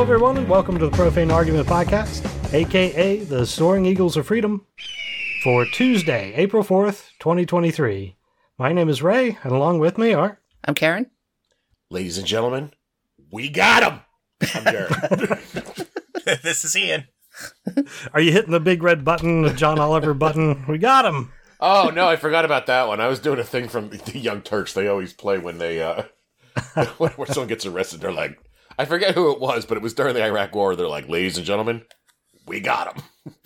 Hello, everyone, and welcome to the Profane Argument Podcast, aka the Soaring Eagles of Freedom, for Tuesday, April 4th, 2023. My name is Ray, and along with me are. I'm Karen. Ladies and gentlemen, we got him. I'm Jared. this is Ian. Are you hitting the big red button, the John Oliver button? We got him! oh no, I forgot about that one. I was doing a thing from the Young Turks. They always play when they uh when, when someone gets arrested. They're like, I forget who it was, but it was during the Iraq War. They're like, ladies and gentlemen, we got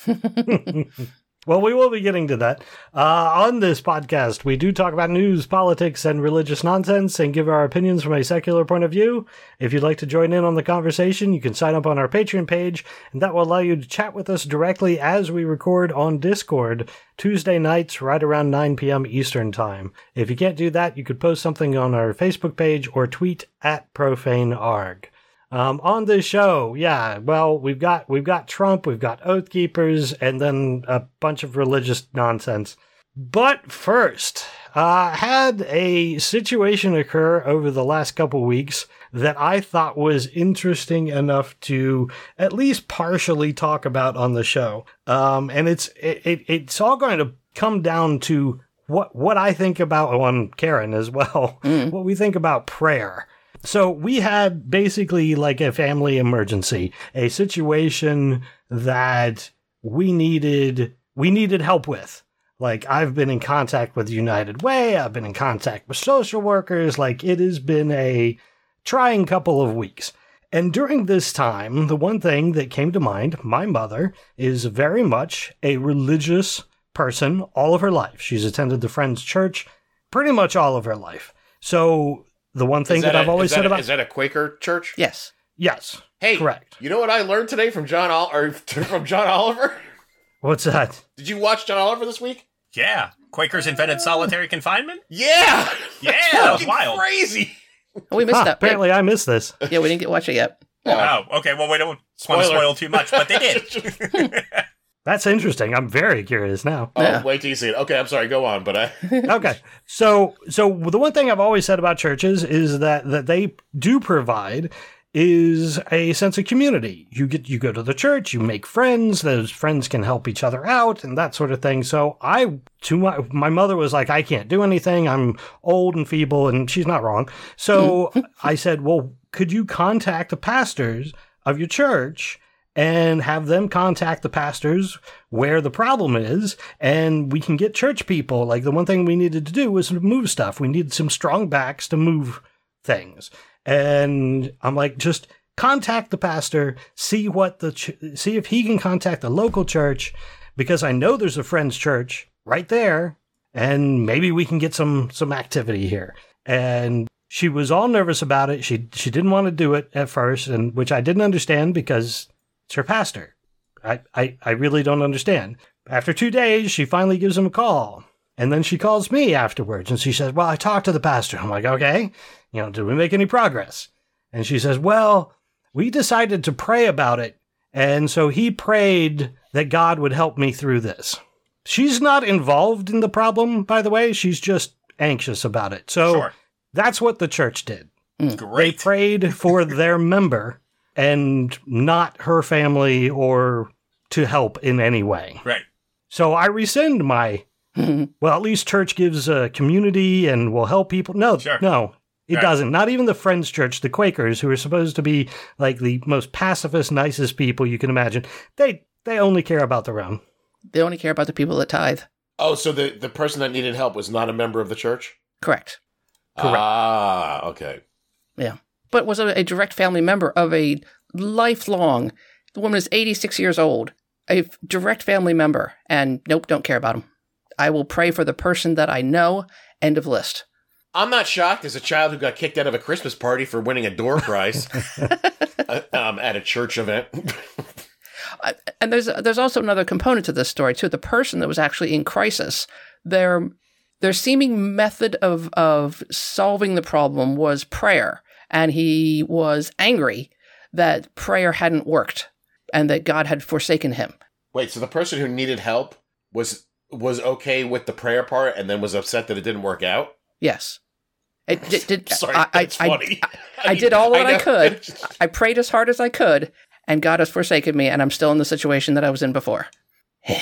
him. Well, we will be getting to that. Uh, on this podcast, we do talk about news, politics, and religious nonsense and give our opinions from a secular point of view. If you'd like to join in on the conversation, you can sign up on our Patreon page, and that will allow you to chat with us directly as we record on Discord Tuesday nights right around 9 p.m. Eastern Time. If you can't do that, you could post something on our Facebook page or tweet at profanearg. Um, on the show, yeah, well, we've got we've got Trump, we've got Oath Keepers, and then a bunch of religious nonsense. But first, uh, had a situation occur over the last couple weeks that I thought was interesting enough to at least partially talk about on the show. Um, and it's it, it, it's all going to come down to what what I think about on Karen as well, what we think about prayer. So we had basically like a family emergency, a situation that we needed we needed help with. Like I've been in contact with United Way, I've been in contact with social workers, like it has been a trying couple of weeks. And during this time, the one thing that came to mind, my mother is very much a religious person all of her life. She's attended the Friends Church pretty much all of her life. So the one thing Is that, a- I've always that said a- about is that a Quaker church? Yes. yes, Hey, correct. You know what I learned today from John Ol- or from John Oliver? What's that? Did you watch John Oliver this week? Yeah. Quakers invented solitary confinement? Yeah, Yeah, That's that was wild. Crazy. Oh, we missed Huh, that. apparently, I missed this. Yeah, we didn't get to watch it yet. Oh, okay. Well, we don't want to spoil too much, but they did. That's interesting. I'm very curious now. Oh, Yeah. wait till you see it. Okay, I'm sorry. Go on, but I. okay. So so the one thing I've always said about churches is that that they do provide is a sense of community. You get you go to the church, you make friends, those friends can help each other out and that sort of thing. So I to my my mother was like I can't do anything. I'm old and feeble and she's not wrong. So I said, "Well, could you contact the pastors of your church?" And have them contact the pastors where the problem is, and we can get church people. Like the one thing we needed to do was move stuff. We needed some strong backs to move things. And I'm like, just contact the pastor, see what the ch- see if he can contact the local church, because I know there's a friend's church right there, and maybe we can get some some activity here. And she was all nervous about it. She she didn't want to do it at first, and which I didn't understand because it's her pastor. I, I, I really don't understand. After two days, she finally gives him a call. And then she calls me afterwards and she says, Well, I talked to the pastor. I'm like, Okay, you know, did we make any progress? And she says, Well, we decided to pray about it. And so he prayed that God would help me through this. She's not involved in the problem, by the way. She's just anxious about it. So Sure. that's what the church did. Mm. They Great. prayed for their member and not her family or to help in any way. Right. So I rescind my, well, at least church gives a community and will help people. No, Sure. no, it Right. doesn't. Not even the Friends Church, the Quakers, who are supposed to be like the most pacifist, nicest people you can imagine. They they only care about their own. They only care about the people that tithe. Oh, so the the person that needed help was not a member of the church. Correct. Correct. Ah, okay. Yeah. But was a, a direct family member of a lifelong, the woman is 86 years old, a direct family member, and nope, don't care about him. I will pray for the person that I know. End of list. I'm not shocked as a child who got kicked out of a Christmas party for winning a door prize uh, um, at a church event. And there's there's also another component to this story too. The person that was actually in crisis, their their seeming method of of solving the problem was prayer, and he was angry that prayer hadn't worked and that God had forsaken him. Wait, so the person who needed help was was okay with the prayer part and then was upset that it didn't work out? Yes, It did. did Sorry, I, I, that's I- funny. I did all that I, know. could. I prayed as hard as I could, and God has forsaken me, and I'm still in the situation that I was in before.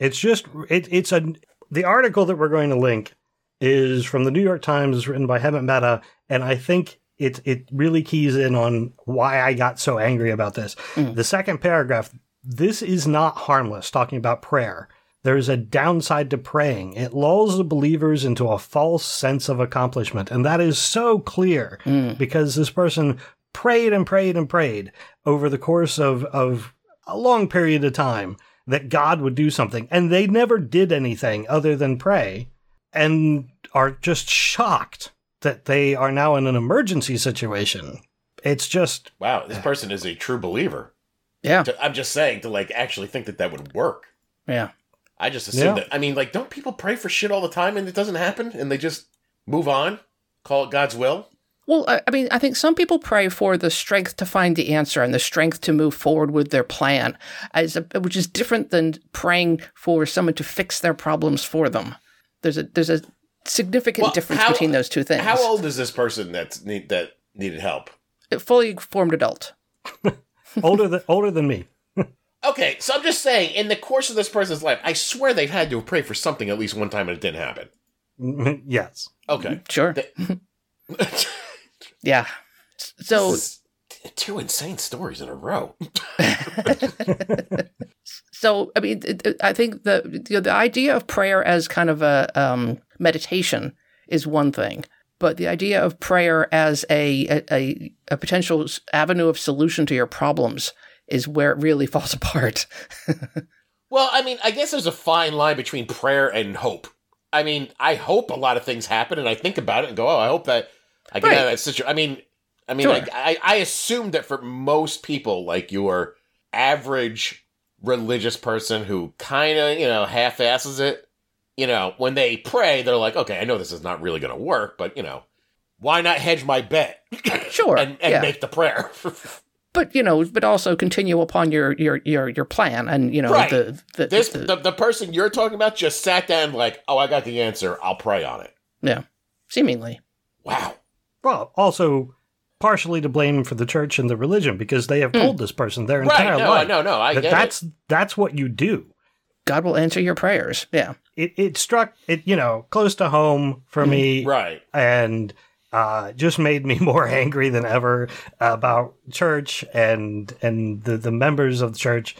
It's just it, it's a the article that we're going to link is from the New York Times, written by Hemant Mehta, and I think it it really keys in on why I got so angry about this. Mm. The second paragraph. This is not harmless. Talking about prayer. There is a downside to praying. It lulls the believers into a false sense of accomplishment. And that is so clear Mm. because this person prayed and prayed and prayed over the course of, of a long period of time that God would do something. And they never did anything other than pray and are just shocked that they are now in an emergency situation. It's just, Wow, this person is a true believer. Yeah, To- I'm just saying to like actually think that that would work. yeah. I just assume Yeah. that. I mean, like, don't people pray for shit all the time and it doesn't happen, and they just move on, call it God's will? Well, I I mean, I think some people pray for the strength to find the answer and the strength to move forward with their plan, as a, which is different than praying for someone to fix their problems for them. There's a there's a significant Well, difference how- between those two things. How old is this person that's need, that needed help? A fully formed adult. older than, older than me. Okay, so I'm just saying, in the course of this person's life, I swear they've had to pray for something at least one time and it didn't happen. yes. Okay. Sure. This Yeah. So two insane stories in a row. so I mean, it- it- I think the you know, the idea of prayer as kind of a um, meditation is one thing, but the idea of prayer as a a, a potential avenue of solution to your problems is where it really falls apart. Well, I mean, I guess there's a fine line between prayer and hope. I mean, I hope a lot of things happen, and I think about it and go, "Oh, I hope that I get Right. out of that situation." I mean, I mean, Sure. like, I, I assume that for most people, like your average religious person who kind of, you know, half-asses it, you know, when they pray, they're like, "Okay, I know this is not really going to work, but you know, why not hedge my bet Sure, and, and yeah. make the prayer?" but you know, but also continue upon your your your your plan, and you know, Right. the, the, this the- the, the person you're talking about just sat down like, "Oh, I got the answer. I'll pray on it." yeah, seemingly. Wow. Well, also partially to blame for the church and the religion because they have hmm. told this person their Right? entire No, life no, no. I that get that's it. that's what you do. God will answer your prayers. Yeah. It it struck it you know close to home for me, Right. and uh, just made me more angry than ever about church and and the the members of the church.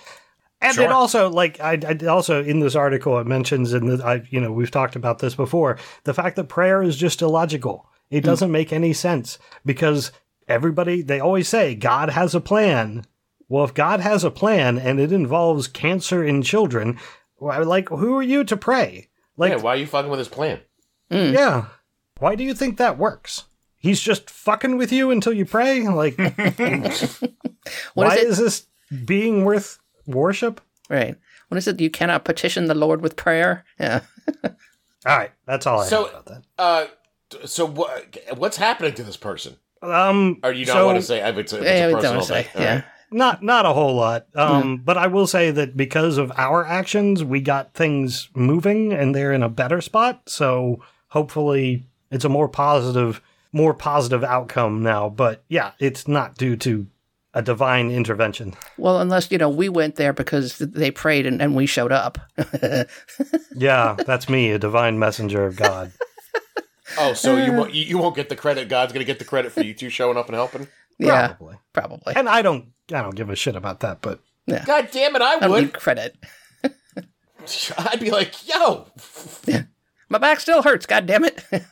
And it also like I, I also in this article it mentions and I you know we've talked about this before the fact that prayer is just illogical. It doesn't make any sense because everybody they always say God has a plan. Well, if God has a plan and it involves cancer in children, like who are you to pray? Like yeah, why are you fucking with his plan? yeah. Why do you think that works? He's just fucking with you until you pray? Like, What why is it? is this being worth worship? Right. What is it? You cannot petition the Lord with prayer. Yeah. All right, that's all I So- have about that. Uh, so what? What's happening to this person? Um, Or you don't so want to say? If it's, a- if it's Yeah, a personal don't say. thing. Yeah. right. Not not a whole lot. Um, but I will say that because of our actions, we got things moving, and they're in a better spot. So hopefully, it's a more positive, more positive outcome now. But yeah, it's not due to a divine intervention. Well, unless, you know, we went there because they prayed and, and we showed up. Yeah, that's me, a divine messenger of God. Oh, so you won't you, you won't get the credit. God's gonna get the credit for you two showing up and helping. yeah, Probably. probably. And I don't I don't give a shit about that, but God damn it, I I don't would. need credit. I'd be like, yo, My back still hurts, God damn it.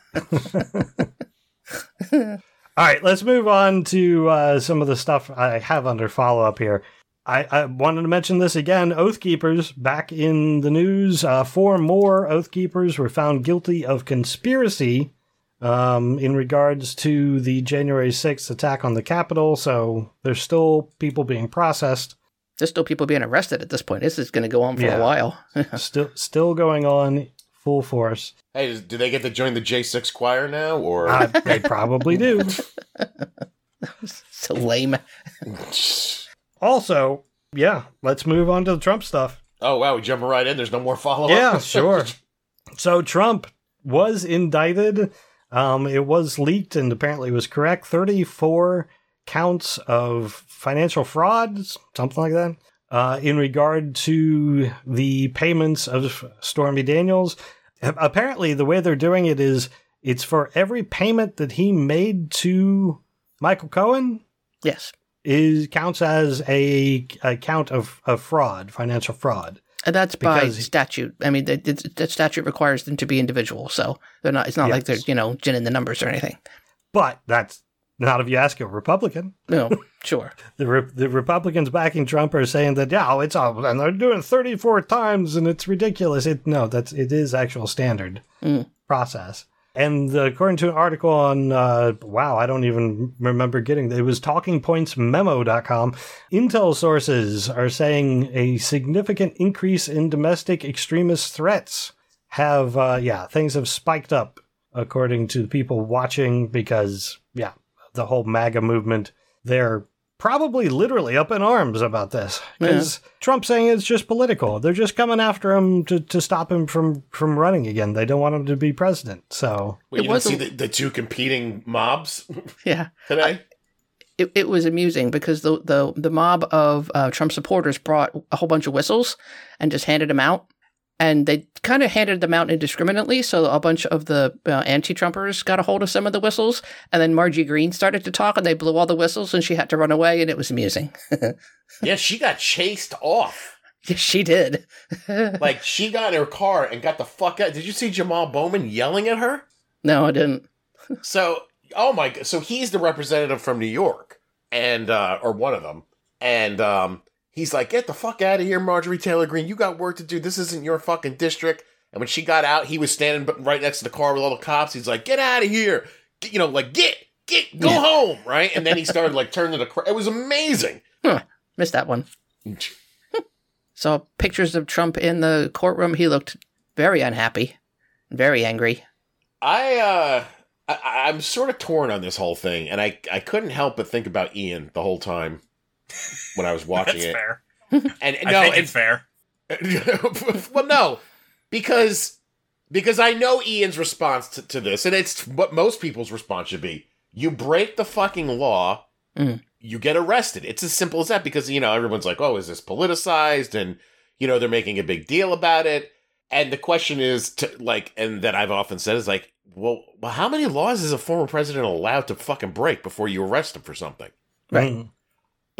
all right, let's move on to uh, some of the stuff I have under follow up here. I, I wanted to mention this again. Oath Keepers back in the news. Uh, four more Oath Keepers were found guilty of conspiracy um, in regards to the January 6th attack on the Capitol. So there's still people being processed. There's still people being arrested at this point. This is going to go on for Yeah. a while. still still going on full force. hey, do they get to join the J six choir now, or Uh, they probably do. so lame. Also, yeah, let's move on to the Trump stuff. oh wow, we jumping right in. There's no more follow up. Yeah, sure. So Trump was indicted Um, it was leaked and apparently was correct. 34 counts of financial fraud, something like that, uh, in regard to the payments of Stormy Daniels. Apparently, the way they're doing it is it's for every payment that he made to Michael Cohen Yes. is counts as a, a count of, of fraud, financial fraud. That's by Because statute. I mean, the, the, statute requires them to be individual, so they're not. It's not like they're you know ginning the numbers or anything. But that's not if you ask a Republican. No, sure. The Re- the Republicans backing Trump are saying that yeah, oh, it's all and they're doing 34 times and it's ridiculous. It no, that's it is actual standard Mm. process. And according to an article on uh, wow, I don't even remember getting it was talkingpointsmemo.com. Intel sources are saying a significant increase in domestic extremist threats have uh, yeah, things have spiked up according to people watching because yeah, the whole MAGA movement they're probably literally up in arms about this because Trump's saying it's just political. They're just coming after him to, to stop him from, from running again. They don't want him to be president. So Wait, It you didn't was see the, the two competing mobs Yeah. today? It, it was amusing because the the, the mob of uh, Trump supporters brought a whole bunch of whistles and just handed them out. And they kind of handed them out indiscriminately. So a bunch of the uh, anti Trumpers got a hold of some of the whistles. And then Margie Greene started to talk and they blew all the whistles and she had to run away. And it was amusing. yeah, she got chased off. yes, she did. Like she got in her car and got the fuck out. Did you see Jamal Bowman yelling at her? no, I didn't. So, oh my, god. so he's the representative from New York, and uh, or one of them, and um, he's like, "Get the fuck out of here, Marjorie Taylor Greene. You got work to do. This isn't your fucking district." And when she got out, he was standing right next to the car with all the cops. He's like, "Get out of here!" Get, you know, like get get go Yeah. home, right? And then he started like turning the. Cr- it was amazing. Missed that one. Saw pictures of Trump in the courtroom. He looked very unhappy, very angry. I uh I, I'm sort of torn on this whole thing, and I I couldn't help but think about Ian the whole time when I was watching That's it. fair. And I no, think and, it's fair. well, no, because because I know Ian's response to, to this, and it's what most people's response should be: you break the fucking law, Mm. you get arrested. It's as simple as that. Because you know everyone's like, "Oh, is this politicized?" and you know they're making a big deal about it. And the question is, to like, and that I've often said is like, well, well, how many laws is a former president allowed to fucking break before you arrest him for something? Right. Mm.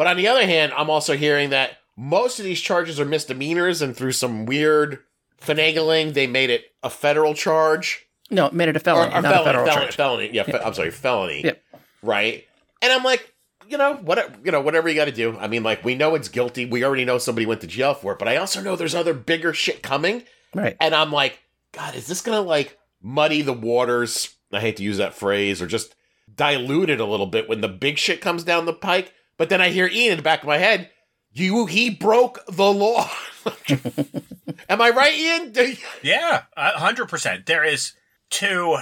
But on the other hand, I'm also hearing that most of these charges are misdemeanors, and through some weird finagling, they made it a federal charge. No, it made it a felony, or, or not a federal felony, charge. felony. Yeah, fe- I'm sorry, felony. Yep. Right. And I'm like, you know, what, you know, whatever you got to do. I mean, like, we know it's guilty. We already know somebody went to jail for it, but I also know there's other bigger shit coming. Right. And I'm like, God, is this gonna like muddy the waters? I hate to use that phrase, or just dilute it a little bit when the big shit comes down the pike. But then I hear Ian in the back of my head, you he broke the law. Am I right, Ian? You- Yeah, hundred percent. There is to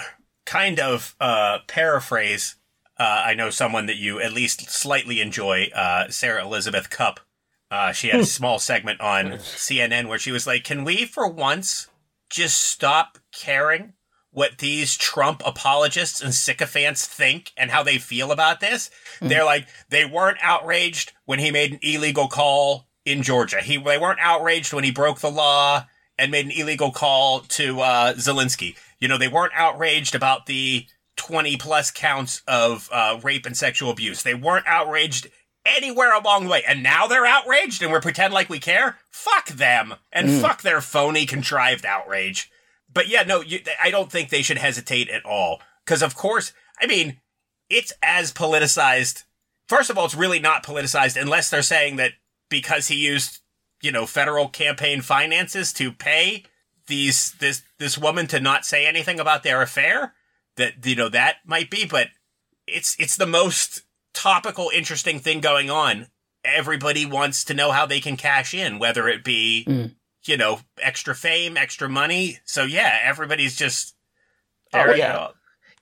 kind of uh, paraphrase. Uh, I know someone that you at least slightly enjoy, uh, Sarah Elizabeth Cupp. Uh, she had a small segment on CNN where she was like, "Can we, for once, just stop caring what these Trump apologists and sycophants think and how they feel about this?" They're like, they weren't outraged when he made an illegal call in Georgia. He they weren't outraged when he broke the law and made an illegal call to uh, Zelensky. You know, they weren't outraged about the 20 plus counts of uh, rape and sexual abuse. They weren't outraged anywhere along the way. And now they're outraged and we're pretend like we care? Fuck them. And fuck their phony, contrived outrage. But yeah, no, you, I don't think they should hesitate at all. Because, of course, I mean, it's as politicized. First of all, it's really not politicized unless they're saying that because he used you know, federal campaign finances to pay these this this woman to not say anything about their affair. That you know that might be, but it's it's the most topical, interesting thing going on. Everybody wants to know how they can cash in, whether it be Mm. You know extra fame, extra money. So yeah, everybody's just Oh, yeah. you know,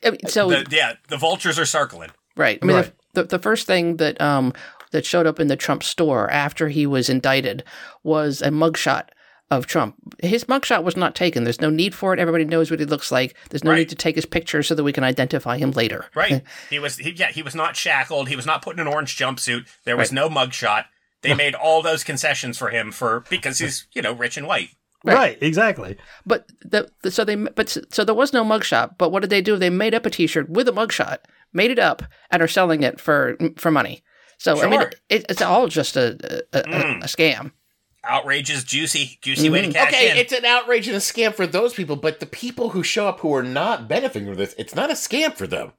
I mean, so the, yeah, the vultures are circling. Right. I mean, Right. The, the the first thing that um that showed up in the Trump store after he was indicted was a mugshot of Trump. His mugshot was not taken. There's no need for it. Everybody knows what he looks like. There's no Right. need to take his picture so that we can identify him later. Right. he was he, yeah, he was not shackled. He was not put in an orange jumpsuit. There was no mugshot. They made all those concessions for him for because he's, you know, rich and white. Right. Right, exactly. But the, the so they but so there was no mugshot. But what did they do? They made up a T-shirt with a mugshot, made it up, and are selling it for for money. So I mean, it, it's all just a a, a, Mm. a scam. Outrage is juicy, juicy way to cash Okay, in. it's an outrage and a scam for those people, but the people who show up who are not benefiting from this, it's not a scam for them.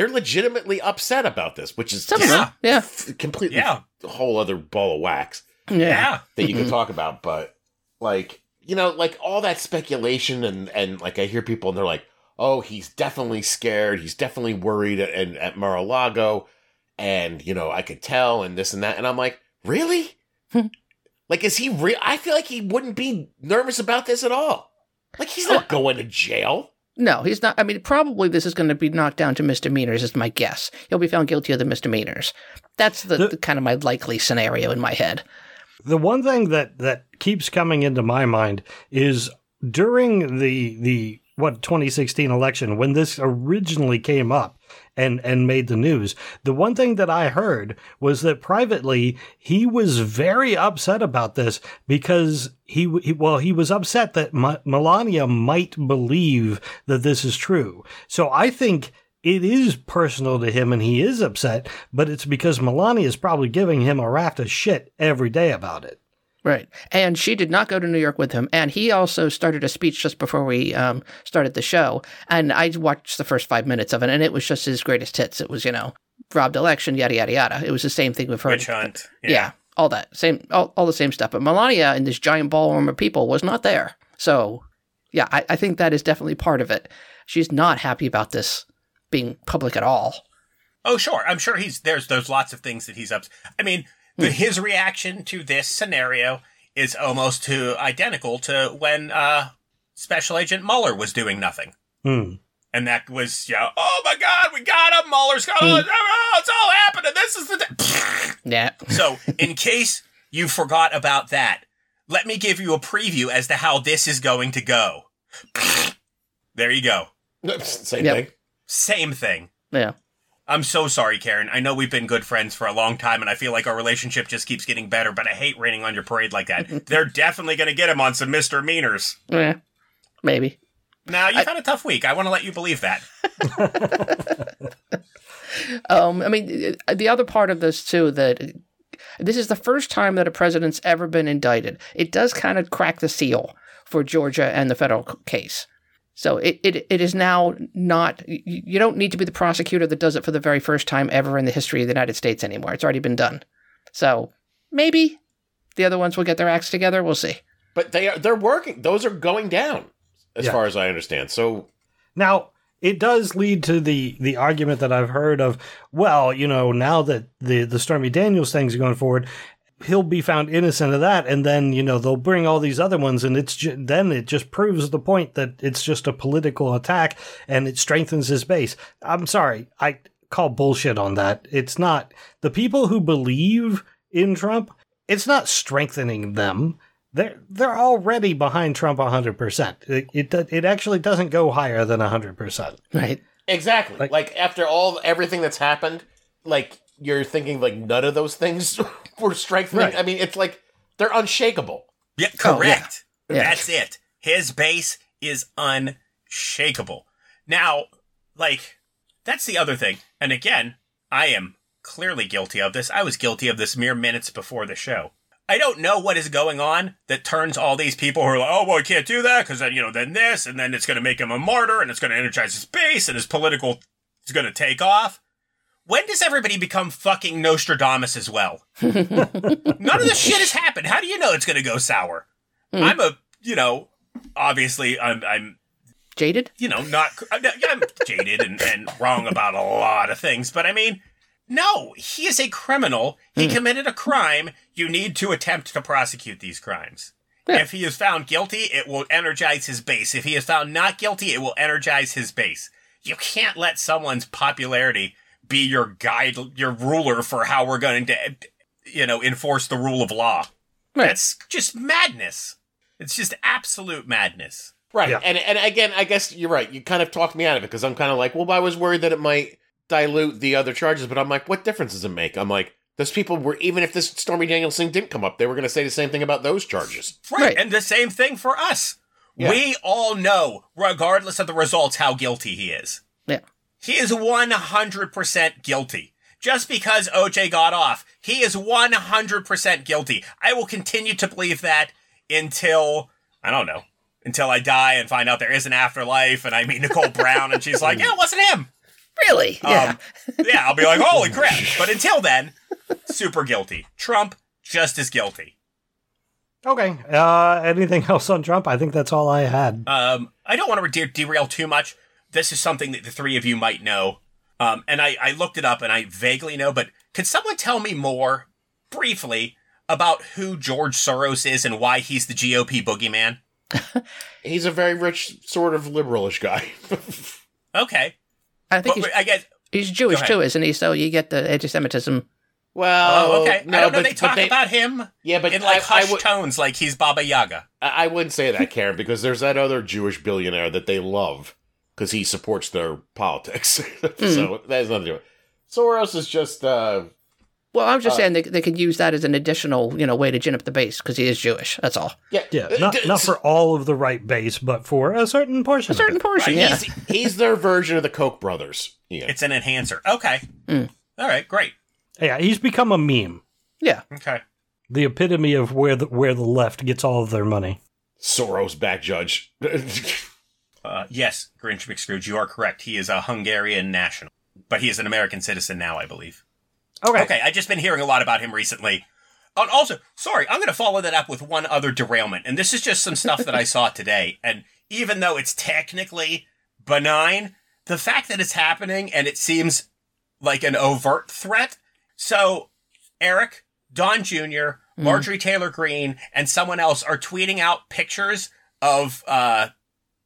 They're legitimately upset about this, which is Some of them, yeah, f- completely Yeah. a whole other ball of wax yeah, yeah. that you can talk about. But like, you know, like all that speculation and and like I hear people and they're like, "Oh, he's definitely scared. He's definitely worried at, at, at Mar-a-Lago, and you know, I could tell and this and that." And I'm like, really? Hmm. like, is he real? I feel like he wouldn't be nervous about this at all. Like, he's oh. not going to jail. No, he's not. I mean, probably this is going to be knocked down to misdemeanors, is my guess. He'll be found guilty of the misdemeanors. That's the, The- the kind of my likely scenario in my head. The one thing that that keeps coming into my mind is during the the what 2016 election when this originally came up and and made the news. The one thing that I heard was that privately he was very upset about this because he, he well he was upset that Ma- Melania might believe that this is true. So I think it is personal to him and he is upset, but it's because Melania is probably giving him a raft of shit every day about it. Right. And she did not go to New York with him. And he also started a speech just before we um, started the show. And I watched the first five minutes of it, and it was just his greatest hits. It was, you know, robbed election, yada, yada, yada. It was the same thing we've heard. Witch hunt. Yeah. all that. Same, all, all the same stuff. But Melania in this giant ballroom of people was not there. So, yeah, I, I think that is definitely part of it. She's not happy about this being public at all. Oh, sure. I'm sure he's there's there's lots of things that he's up. I mean, the, his reaction to this scenario is almost to identical to when uh, Special Agent Mueller was doing nothing, Hmm. and that was yeah. Oh my God, we got him. Mueller's got Hmm. Oh, it's all happening. This is the. Day. Yeah. so, in case you forgot about that, let me give you a preview as to how this is going to go. there you go. Same Yep. thing. Same thing. Yeah. I'm so sorry, Karen. I know we've been good friends for a long time, and I feel like our relationship just keeps getting better, but I hate raining on your parade like that. They're definitely going to get him on some misdemeanors. Yeah. Maybe. Now, you've had a tough week. I want to let you believe that. Um, I mean, the other part of this too that this is the first time that a president's ever been indicted. It does kind of crack the seal for Georgia and the federal case. So it, it it is now not you you don't need to be the prosecutor that does it for the very first time ever in the history of the United States anymore. It's already been done. So maybe the other ones will get their acts together. We'll see. But they are they're working. Those are going down, as Yeah. far as I understand. So Now, it does lead to the the argument that I've heard of, well, you know, now that the the Stormy Daniels thing's are going forward, he'll be found innocent of that, and then you know they'll bring all these other ones, and it's ju- then it just proves the point that it's just a political attack, and it strengthens his base. I'm sorry, I call bullshit on that. It's not the people who believe in Trump. It's not strengthening them. They're they're already behind Trump hundred percent. It, it it actually doesn't go higher than hundred percent. Right. exactly, Like- like, after all everything that's happened, like you're thinking like none of those things were strengthening. Right. I mean, it's like they're unshakable. Yeah, Oh, yeah. correct. Yeah. That's it. His base is unshakable. Now, like, that's the other thing. And again, I am clearly guilty of this. I was guilty of this mere minutes before the show. I don't know what is going on that turns all these people who are like, oh, well, I can't do that because then, you know, then this, and then it's going to make him a martyr, and it's going to energize his base, and his political is going to take off. When does everybody become fucking Nostradamus as well? None of this shit has happened. How do you know it's going to go sour? Hmm. I'm a, you know, obviously I'm, I'm, Jaded. you know, not, I'm, I'm jaded and, and wrong about a lot of things, but I mean, no, he is a criminal. He committed a crime. You need to attempt to prosecute these crimes. Yeah. If he is found guilty, it will energize his base. If he is found not guilty, it will energize his base. You can't let someone's popularity be your guide, your ruler for how we're going to, you know, enforce the rule of law. Right. That's just madness. It's just absolute madness. Right. Yeah. And and again, I guess you're right. You kind of talked me out of it because I'm kind of like, well, I was worried that it might dilute the other charges, but I'm like, what difference does it make? I'm like, those people were even if this Stormy Daniels thing didn't come up, they were going to say the same thing about those charges. Right. Right. And the same thing for us. Yeah. We all know, regardless of the results, how guilty he is. Yeah. He is 100% guilty. Just because OJ got off, he is 100% guilty. I will continue to believe that until, I don't know, until I die and find out there is an afterlife and I meet Nicole Brown and she's like, yeah, it wasn't him. Really? Yeah. Um, yeah, I'll be like, holy crap. But until then, super guilty. Trump, just as guilty. Okay. Uh, anything else on Trump? I think that's all I had. Um, I don't want to de- derail too much. This is something that the three of you might know. Um, and I, I looked it up and I vaguely know, but could someone tell me more, briefly, about who George Soros is and why he's the GOP boogeyman? He's a very rich, sort of liberalish guy. Okay. I think But he's, I guess, he's Jewish too, isn't he? So you get the anti-Semitism. well, oh, okay. no, I don't know. but, they talk they- about him yeah, but in like I, I hushed would- tones, like he's Baba Yaga. I I wouldn't say that, Karen, because there's that other Jewish billionaire that they love because he supports their politics. so that has nothing to do with it. Soros is just, uh, Well, I'm just Uh, saying they, they could use that as an additional, you know, way to gin up the base because he is Jewish. That's all. yeah, Yeah, not not for all of the right base, but for a certain portion. A certain of it. portion, Right, yeah. He's, he's their version of the Koch brothers. Yeah. It's an enhancer. Okay. Mm. All right, great. Yeah, he's become a meme. Yeah. Okay. The epitome of where the where the left gets all of their money. Soros back judge. Uh, yes, Grinch McScrooge, you are correct. He is a Hungarian national, but he is an American citizen now, I believe. Okay. Okay, I've just been hearing a lot about him recently. And also, sorry, I'm going to follow that up with one other derailment. And this is just some stuff that I saw today. And even though it's technically benign, the fact that it's happening and it seems like an overt threat. So, Eric, Don Jr., Marjorie Taylor Greene, and someone else are tweeting out pictures of uh,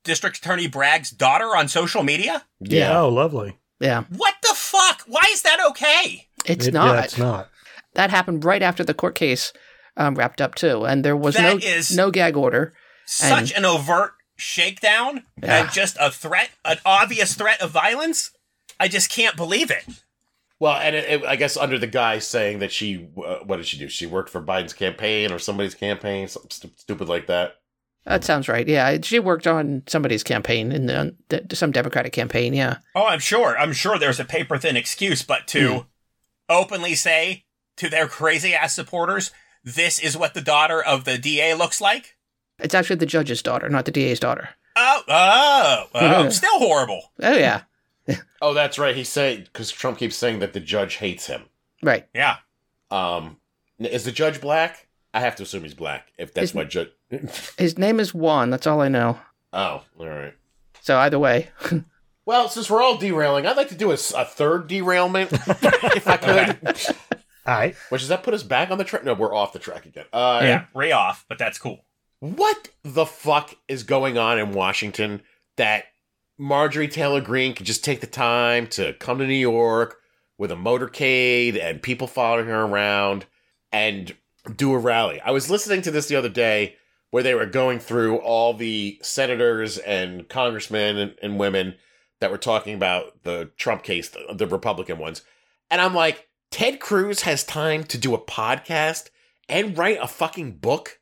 District Attorney Bragg's daughter on social media. yeah. Oh, lovely. Yeah. What the fuck? Why is that okay? It's It- not. Yeah, it's not. That happened right after the court case um, wrapped up too, and there was no That is- no gag order. such an overt shakedown Yeah. and just a threat, an obvious threat of violence. I just can't believe it. Well, and it, it- I guess under the guy saying that she, uh, what did she do? She worked for Biden's campaign or somebody's campaign, something stu- stupid like that. That sounds right. Yeah, she worked on somebody's campaign in the, the, some Democratic campaign. Yeah. Oh, I'm sure. I'm sure there's a paper thin excuse, but to openly say to their crazy ass supporters, this is what the daughter of the DA looks like. It's actually the judge's daughter, not the DA's daughter. Oh, oh, oh, still horrible. Oh yeah, Oh, that's right. He's saying because Trump keeps saying that the judge hates him. right. Yeah. Um, is the judge black? I have to assume he's black. If that's Is- my judge. His name is Juan. That's all I know. oh, all right. So either way, Well, since we're all derailing, I'd like to do a third derailment, if I could. All right. Which does that put us back on the track? No, we're off the track again. Uh, Yeah. Ray off, but that's cool. What the fuck is going on in Washington that Marjorie Taylor Greene could just take the time to come to New York with a motorcade and people following her around and do a rally? I was listening to this the other day where they were going through all the senators and congressmen and, and women that were talking about the Trump case, the, the Republican ones. And I'm like, Ted Cruz has time to do a podcast and write a fucking book?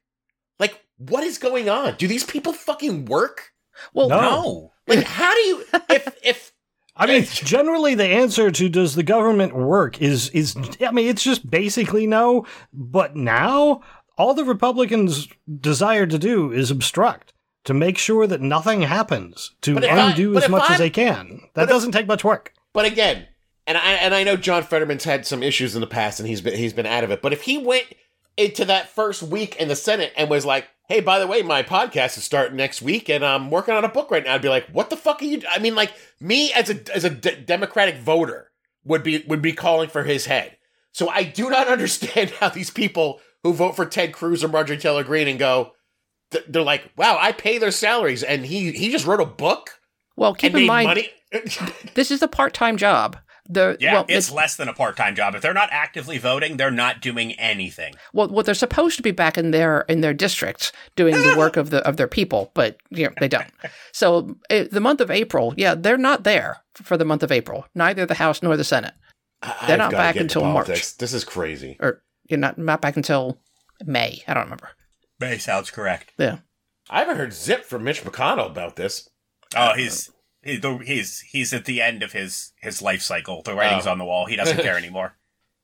Like, what is going on? Do these people fucking work? well, No. No. Like, how do you if if I mean, generally, the answer to "Does the government work?" is is I mean, it's just basically no. But now, all the Republicans desire to do is obstruct to make sure that nothing happens to if I- undo as much as I'm- they can. That doesn't take much work. but again, and I and I know John Fetterman's had some issues in the past and he's been he's been out of it. But if he went into that first week in the Senate and was like, "Hey, by the way, my podcast is starting next week and I'm working on a book right now," I'd be like, "What the fuck are you?" I mean, like me as a as a d- Democratic voter would be would be calling for his head. So I do not understand how these people who vote for Ted Cruz or Marjorie Taylor Greene and go, th- they're like, "Wow, I pay their salaries," and he he just wrote a book well, keep and in made mind money. this is a part-time job. The Yeah, well, it's it- less than a part-time job. If they're not actively voting, they're not doing anything. well, well, they're supposed to be back in their in their districts doing the work of the of their people, but you know, they don't. So eh, the month of April, yeah, they're not there for the month of April. Neither the House nor the Senate, I've not back get into until March. This is crazy. or you're not not back until May. I don't remember. May sounds correct. Yeah. I haven't heard zip from Mitch McConnell about this. Oh, he's he's he's at the end of his his life cycle. The writing's Oh. on the wall. He doesn't care anymore.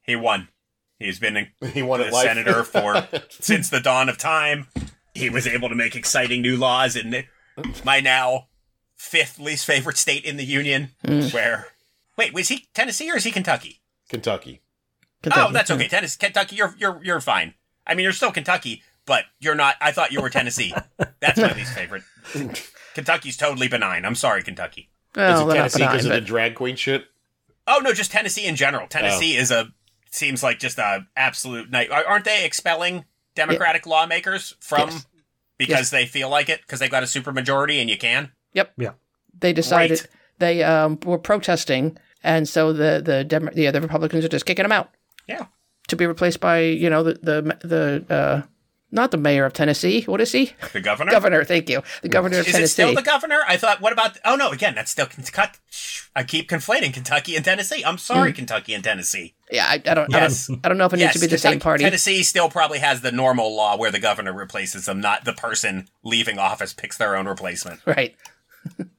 He won. He's been a He won the at senator for since the dawn of time. He was able to make exciting new laws in my now fifth least favorite state in the union. Mm. Where wait, was he Tennessee or is he Kentucky? Kentucky. Kentucky. Oh, that's okay. Tennessee, Kentucky, you're you're you're fine. I mean, you're still Kentucky, but you're not. I thought you were Tennessee. That's my least favorite. Kentucky's totally benign. I'm sorry, Kentucky. Well, is it Tennessee because of the drag queen shit? Oh no, just Tennessee in general. Tennessee is a seems like just a absolute night. Aren't they expelling Democratic lawmakers from Yes. because Yes. they feel like it because they've got a supermajority and you can? Yep. Yeah. They decided Great. they um, were protesting, and so the the Dem- yeah, the Republicans are just kicking them out Yeah. to be replaced by you know the the the uh, not the mayor of Tennessee. What is he? The governor. Governor. Thank you. The governor of Is Tennessee. it still the governor? I thought. What about? Oh no, again, that's still Kentucky. I keep conflating Kentucky and Tennessee. I'm Mm. sorry, Kentucky and Tennessee. yeah, I, I don't. Yes. I don't. I don't know if it needs to be the Kentucky- same party. Tennessee still probably has the normal law where the governor replaces them, not the person leaving office picks their own replacement. Right.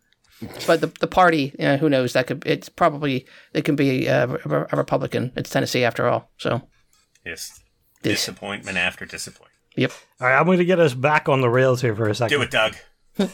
but the the party, you know, who knows? That could it's probably it can be uh, a, a Republican. It's Tennessee after all. So Yes. This- Disappointment after disappointment. yep. All right, I'm going to get us back on the rails here for a second. Do it, Doug.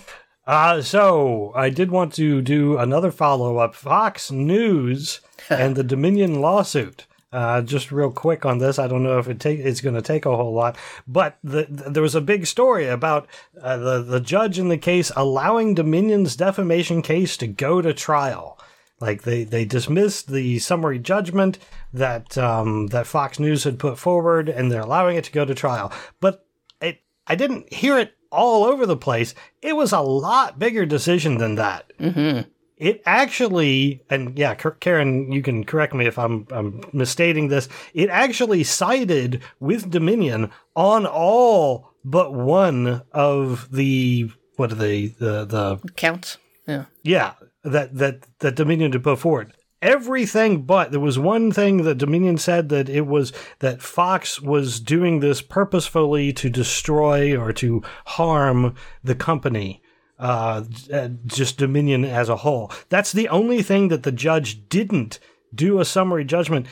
Uh, so I did want to do another follow up Fox News and the Dominion lawsuit. Uh, just real quick on this, I don't know if it take it's going to take a whole lot, but the, the, there was a big story about uh, the the judge in the case allowing Dominion's defamation case to go to trial. Like they, they dismissed the summary judgment that um, that Fox News had put forward, and they're allowing it to go to trial. But it I didn't hear it all over the place. It was a lot bigger decision than that. Mm-hmm. It actually, and yeah, Karen, you can correct me if I'm, I'm misstating this. It actually sided with Dominion on all but one of the what are they the the Counts. Yeah. yeah, that that that Dominion had put forward. Everything but there was one thing that Dominion said that it was that Fox was doing this purposefully to destroy or to harm the company, uh, uh, just Dominion as a whole. That's the only thing that the judge didn't do a summary judgment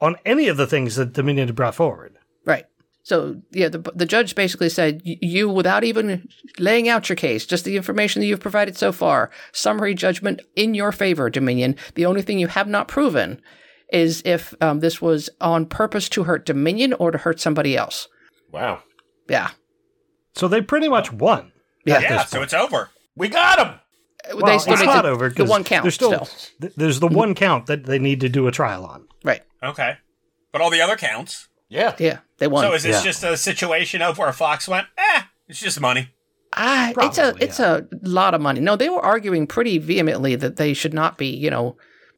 on any of the things that Dominion had brought forward. Right. So yeah, the the judge basically said you, without even laying out your case, just the information that you've provided so far, summary judgment in your favor, Dominion. The only thing you have not proven is if um, this was on purpose to hurt Dominion or to hurt somebody else. Wow. Yeah. So they pretty much won. Yeah. Yeah, so it's over. We got him. Well, they still it's not to, over the 'cause one count There's still, still. th- there's the one count that they need to do a trial on. Right. Okay. But all the other counts. Yeah. Yeah. They won. So is this Yeah. just a situation of where Fox went, eh, it's just money. Ah, it's a Probably, it's a lot of money. No, they were arguing pretty vehemently that they should not be, you know,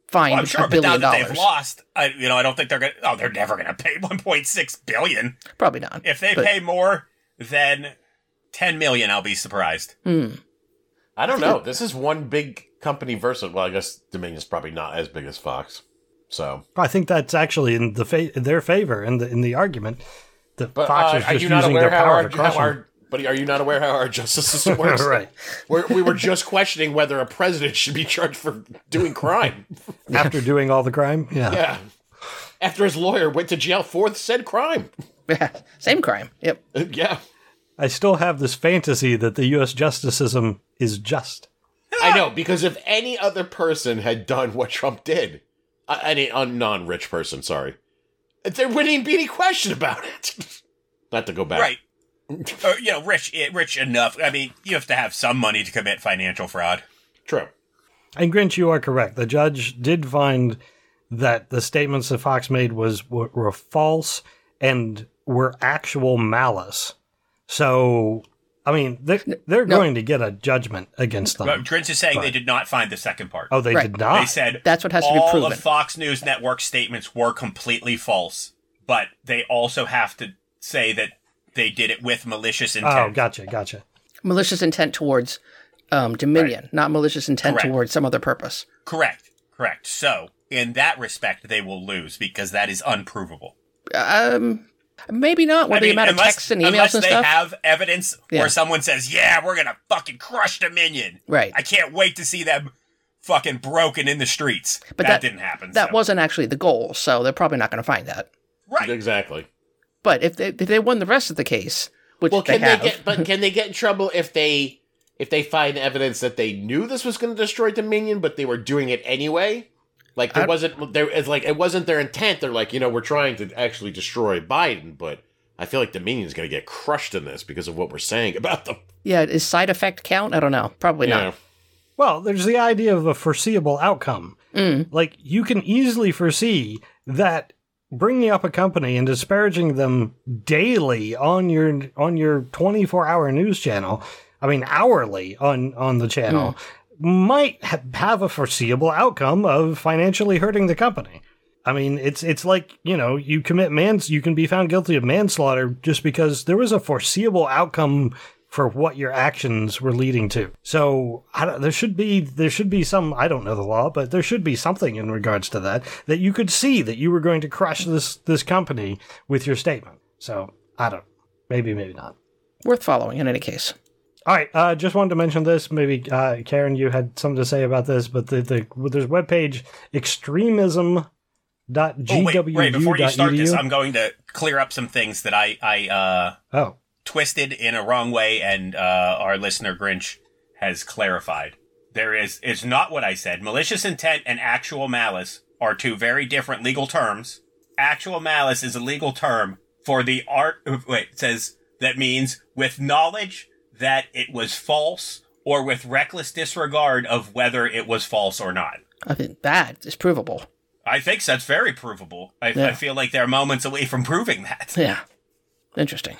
fined Well, I'm a sure, but now that dollars. they've lost, I, you know, I don't think they're gonna. Oh, they're never gonna pay 1.6 billion. Probably not. If they But- pay more than 10 million, I'll be surprised. Hmm. I don't know. This is one big company versus. Well, I guess Dominion's probably not as big as Fox. So, I think that's actually in the fa- their favor in the in the argument that but Fox uh, is are just you not using aware their how power our, to crush how them. our But are you not aware how our justice system works? right. We're, we were just questioning whether a president should be charged for doing crime. After doing all the crime, yeah. yeah. After his lawyer went to jail for said crime. Yeah. Same crime. Yep. Yeah. I still have this fantasy that the U.S. justice system is just. I know, because if any other person had done what Trump did, uh, any a non-rich person, sorry, there wouldn't even be any question about it. Not to go back. Right. or, you know, rich, eh, rich enough. I mean, you have to have some money to commit financial fraud. True. And Grinch, you are correct. The judge did find that the statements that Fox made was were, were false and were actual malice. So I mean, they're, they're no. going to get a judgment against them. But Grinch is saying they did not find the second part. oh, they Right. did not. They said That's what has to be all proven. of Fox News Network statements were completely false, but they also have to say that they did it with malicious intent. oh, gotcha, gotcha. malicious intent towards um, Dominion, not malicious intent Correct. towards some other purpose. Correct. Correct. So, in that respect, they will lose because that is unprovable. Um, maybe not with I the mean, amount of unless, texts and emails unless and they stuff. have evidence Yeah. where someone says, "Yeah, we're gonna fucking crush Dominion." Right. I can't wait to see them fucking broken in the streets. But that, that- didn't happen. that so. wasn't actually the goal, so they're probably not going to find that. right. Exactly. But if they if they won the rest of the case, which Well, they can they, have, get? But can they get in trouble if they if they find evidence that they knew this was going to destroy Dominion, but they were doing it anyway? Like there I- wasn't there. It's like it wasn't their intent. They're like, you know, we're trying to actually destroy Biden, but I feel like Dominion's going to get crushed in this because of what we're saying about them. yeah, is side effect count? I don't know. Probably You not. Well, there's the idea of a foreseeable outcome. Mm. Like you can easily foresee that bringing up a company and disparaging them daily on your on your 24-hour news channel, I mean hourly on on the channel, might have a foreseeable outcome of financially hurting the company. I mean, it's it's like you know you commit mans you can be found guilty of manslaughter just because there was a foreseeable outcome for what your actions were leading to. So there should be there should be some I don't know the law, but there should be something in regards to that that you could see that you were going to crush this this company with your statement. So I don't maybe maybe not. Worth following in any case. All right, uh, just wanted to mention this. Maybe uh, Karen, you had something to say about this, but the, the there's a webpage extremism.gwu.edu. Oh, wait, wait, before you start this, I'm going to clear up some things that I, I uh, oh, twisted in a wrong way, and uh, our listener Grinch has clarified. There is it's not what I said. Malicious intent and actual malice are two very different legal terms. Actual malice is a legal term for the art. Wait, it says that means with knowledge that it was false or with reckless disregard of whether it was false or not. I think that is provable. I think that's very provable. I, Yeah. I feel like they're moments away from proving that. Yeah. Interesting.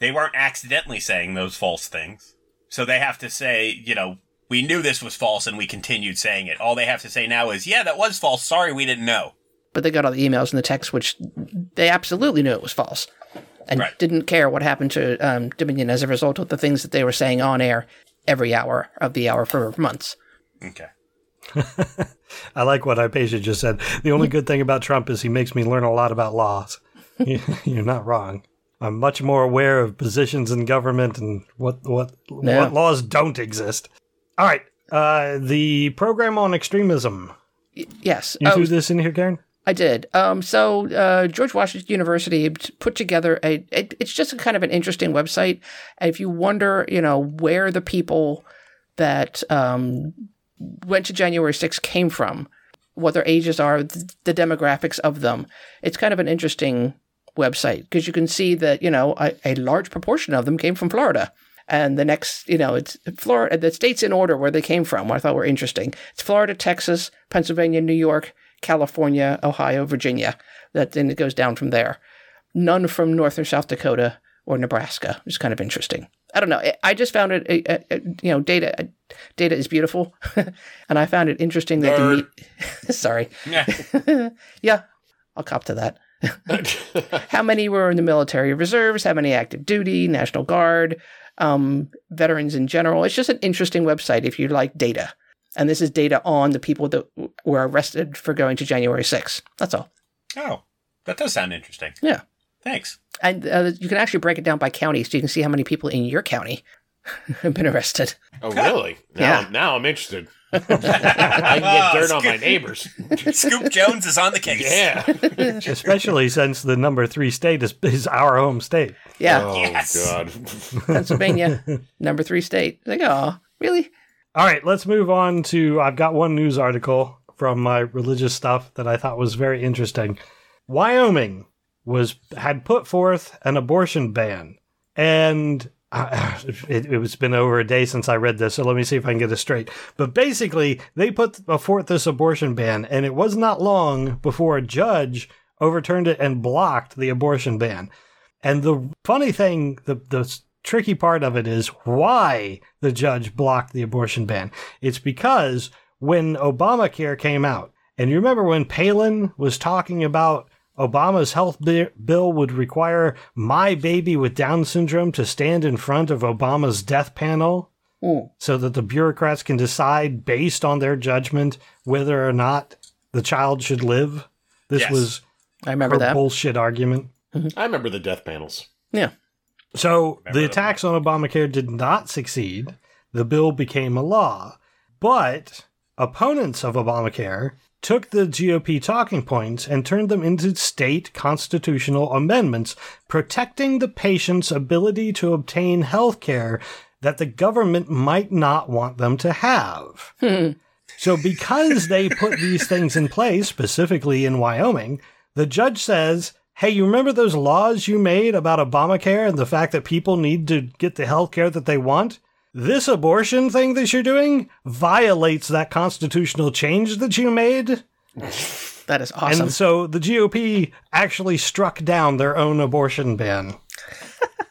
They weren't accidentally saying those false things. So they have to say, you know, we knew this was false and we continued saying it. All they have to say now is, yeah, that was false. Sorry, we didn't know. But they got all the emails and the texts, which they absolutely knew it was false, and Right. didn't care what happened to um, Dominion as a result of the things that they were saying on air every hour of the hour for months. Okay. I like what Hypatia just said. The only good thing about Trump is he makes me learn a lot about laws. You- You're not wrong. I'm much more aware of positions in government and what what Yeah. what laws don't exist. All right, uh, the program on extremism. Y- yes. You Oh, threw this in here, Karen? I did. Um, so uh, George Washington University put together a. It, it's just a kind of an interesting website. And if you wonder, you know, where the people that um, went to January 6th came from, what their ages are, th- the demographics of them, it's kind of an interesting website because you can see that you know a, a large proportion of them came from Florida. And the next, you know, it's Florida, the states in order where they came from, I thought were interesting. It's Florida, Texas, Pennsylvania, New York, California, Ohio, Virginia. That then it goes down from there. None from North or South Dakota or Nebraska. It's kind of interesting. I don't know. I- just found it, uh, uh, you know, data data is beautiful, and I found it interesting that the meet. Sorry, Yeah. yeah, I'll cop to that. how many were in the military reserves? How many active duty, National Guard, um, veterans in general? It's just an interesting website if you like data. And this is data on the people that were arrested for going to January 6th. That's all. oh, that does sound interesting. Yeah. Thanks. And uh, you can actually break it down by county so you can see how many people in your county have been arrested. Oh, really? Now, Yeah. I'm, now I'm interested. I can get dirt on my neighbors. Scoop Jones is on the case. Yeah. Especially since the number three state is, is our home state. Yeah. Oh Yes. God. Pennsylvania, number three state. Like, oh, really? All right, let's move on to. I've got one news article from my religious stuff that I thought was very interesting. Wyoming was had put forth an abortion ban, and it, was been over a day since I read this, so let me see if I can get this straight. But basically, they put forth this abortion ban, and it was not long before a judge overturned it and blocked the abortion ban. And the funny thing, the the tricky part of it is why the judge blocked the abortion ban. It's because when Obamacare came out, and you remember when Palin was talking about Obama's health bill would require my baby with Down syndrome to stand in front of Obama's death panel Mm. so that the bureaucrats can decide based on their judgment whether or not the child should live. This Yes. was I remember her that. bullshit argument. I remember the death panels. Yeah. So Remember the attacks on Obamacare did not succeed. The bill became a law. But opponents of Obamacare took the GOP talking points and turned them into state constitutional amendments protecting the patient's ability to obtain health care that the government might not want them to have. Hmm. So, because they put these things in place, specifically in Wyoming, the judge says, Hey, you remember those laws you made about Obamacare and the fact that people need to get the health care that they want? This abortion thing that you're doing violates that constitutional change that you made. That is awesome. And so the GOP actually struck down their own abortion ban.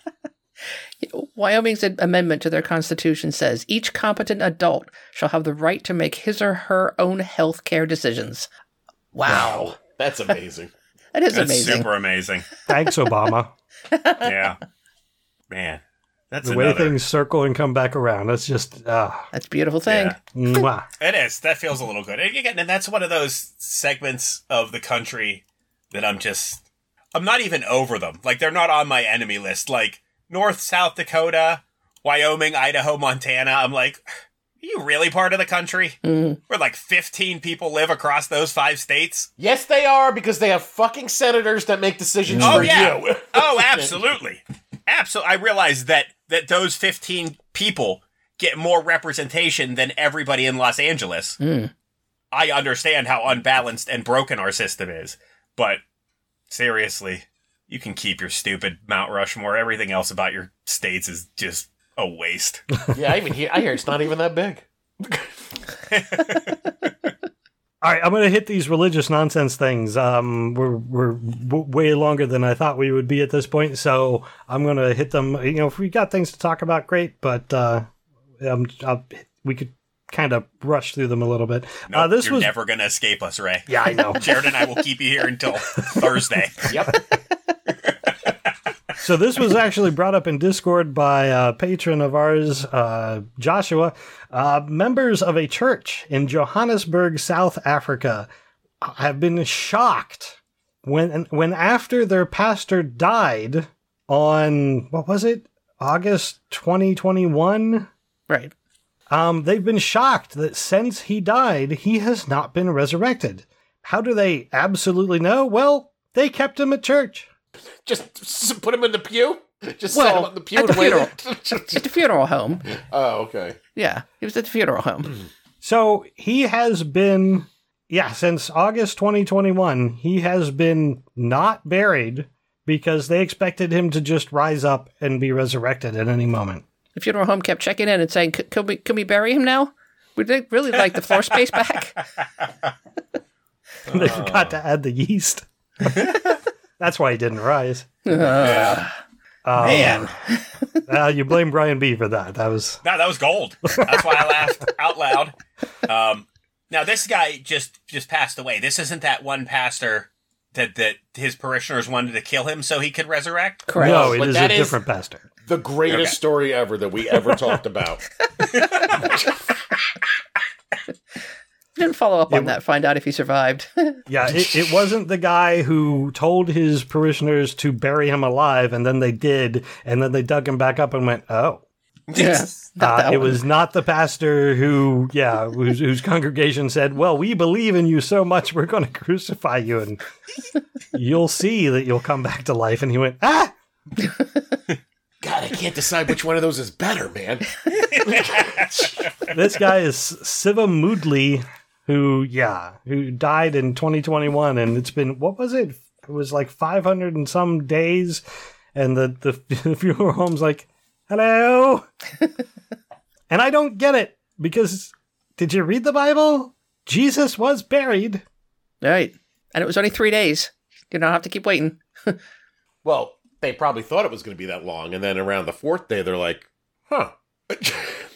Wyoming's amendment to their constitution says each competent adult shall have the right to make his or her own health care decisions. Wow. That's amazing. That is That's amazing. super amazing. Thanks, Obama. Yeah. Man. That's the way things circle and come back around. That's just, ah, That's a beautiful thing. Yeah. It is. That feels a little good. And again, and that's one of those segments of the country that I'm just I'm not even over them. Like they're not on my enemy list. Like North, South Dakota, Wyoming, Idaho, Montana. I'm like, are you really part of the country? Mhm. Where like 15 people live across those five states? yes, they are because they have fucking senators that make decisions Oh for yeah. you. oh, absolutely. Absolutely. I realize that that those 15 people get more representation than everybody in Los Angeles. Mm. I understand how unbalanced and broken our system is, but seriously, you can keep your stupid Mount Rushmore. Everything else about your states is just a waste. yeah, I even hear. I hear it's not even that big. All right, I'm going to hit these religious nonsense things. Um, we're we're w- way longer than I thought we would be at this point, so I'm going to hit them. You know, if we got things to talk about, great. But uh, um, I'll, we could kind of rush through them a little bit. No, uh, this you're was never gonna escape us, Ray. yeah, I know. Jared and I will keep you here until Thursday. Yep. So this was actually brought up in Discord by a patron of ours, uh, Joshua. Uh, members of a church in Johannesburg, South Africa, have been shocked when when after their pastor died on what was it August 2021. Right. Um, they've been shocked that since he died, he has not been resurrected. How do they absolutely know? Well, they kept him at church. Just put him in the pew. Just Well, set him up in the pew at the funeral. At the funeral home. oh, okay. Yeah. He was at the funeral home. So he has been, yeah, since August 2021, he has been not buried because they expected him to just rise up and be resurrected at any moment. The funeral home kept checking in and saying, "Can we can we bury him now? We'd li- really like the floor space back." they forgot to add the yeast. That's why he didn't rise. Uh, Um, man. uh, you blame Brian B for that. That was No, that was gold. That's why I laughed out loud. Um, now this guy just just passed away. This isn't that one pastor that that his parishioners wanted to kill him so he could resurrect. Correct. no, it but is a that is- different pastor. The greatest Okay. story ever that we ever talked about. Didn't follow up on It- that. Find out if he survived. Yeah, it, it wasn't the guy who told his parishioners to bury him alive, and then they did, and then they dug him back up and went, "Oh." yeah. Uh, it one. was not the pastor who, yeah, whose, whose congregation said, "Well, we believe in you so much, we're going to crucify you, and you'll see that you'll come back to life." And he went, "Ah, God, I can't decide which one of those is better, man. this guy is Siva Moodley, who, yeah, who died in 2021, and it's been what was it? It was like 500 and some days, and the the funeral home's like, "Hello," and I don't get it because did you read the Bible? Jesus was buried. right. And it was only three days. You don't have to keep waiting. Well, they probably thought it was going to be that long, and then around the fourth day, they're like, "Huh,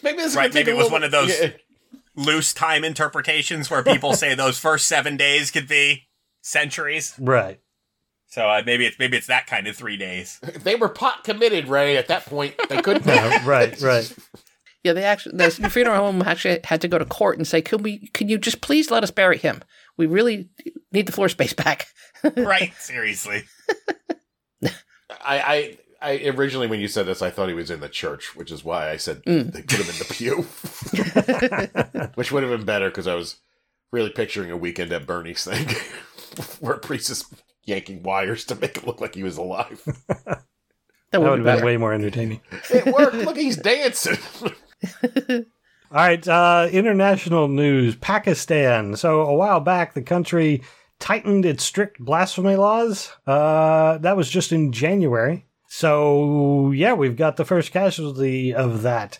maybe this is Right, maybe it was little- one of those- Yeah. Loose time interpretations where people say those first seven days could be centuries. Right. So uh, maybe it's maybe it's that kind of three days. They were pot committed, Ray. At that point, they couldn't. Yeah, right, right. Yeah, they actually the funeral home actually had to go to court and say, "Can we? Can you just please let us bury him? We really need the floor space back." right? Seriously. I, I, I originally when you said this, I thought he was in the church, which is why I said Mm. they put him in the pew, which would have been better because I was really picturing a weekend at Bernie's thing, where a priest is yanking wires to make it look like he was alive. That That would would have been way more entertaining. It worked. Look, he's dancing. All right, uh, international news. Pakistan. So a while back, the country tightened its strict blasphemy laws. Uh, that was just in January. So yeah, we've got the first casualty of that.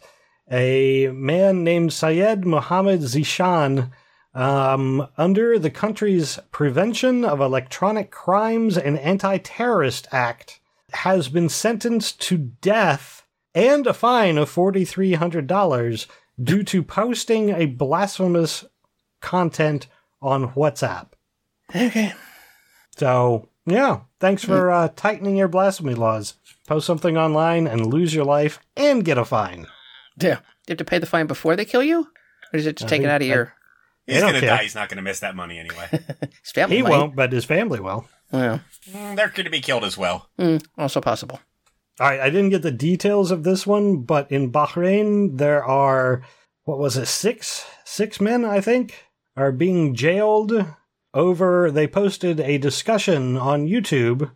A man named Syed Mohammed Zishan, um, under the country's Prevention of Electronic Crimes and Anti-Terrorist Act, has been sentenced to death and a fine of $4,300 due to posting a blasphemous content on WhatsApp. Okay. So, yeah, thanks for uh, tightening your blasphemy laws. Post something online and lose your life and get a fine. Yeah. You have to pay the fine before they kill you, or is it just I taken think out of that- your He's don't gonna die. He's not gonna miss that money anyway. his family? He might. won't, but his family will. Well, Mm, They're gonna be killed as well. mm, also possible. All right, I didn't get the details of this one, but in Bahrain there are what was it, six six men, I think, are being jailed over they posted a discussion on YouTube,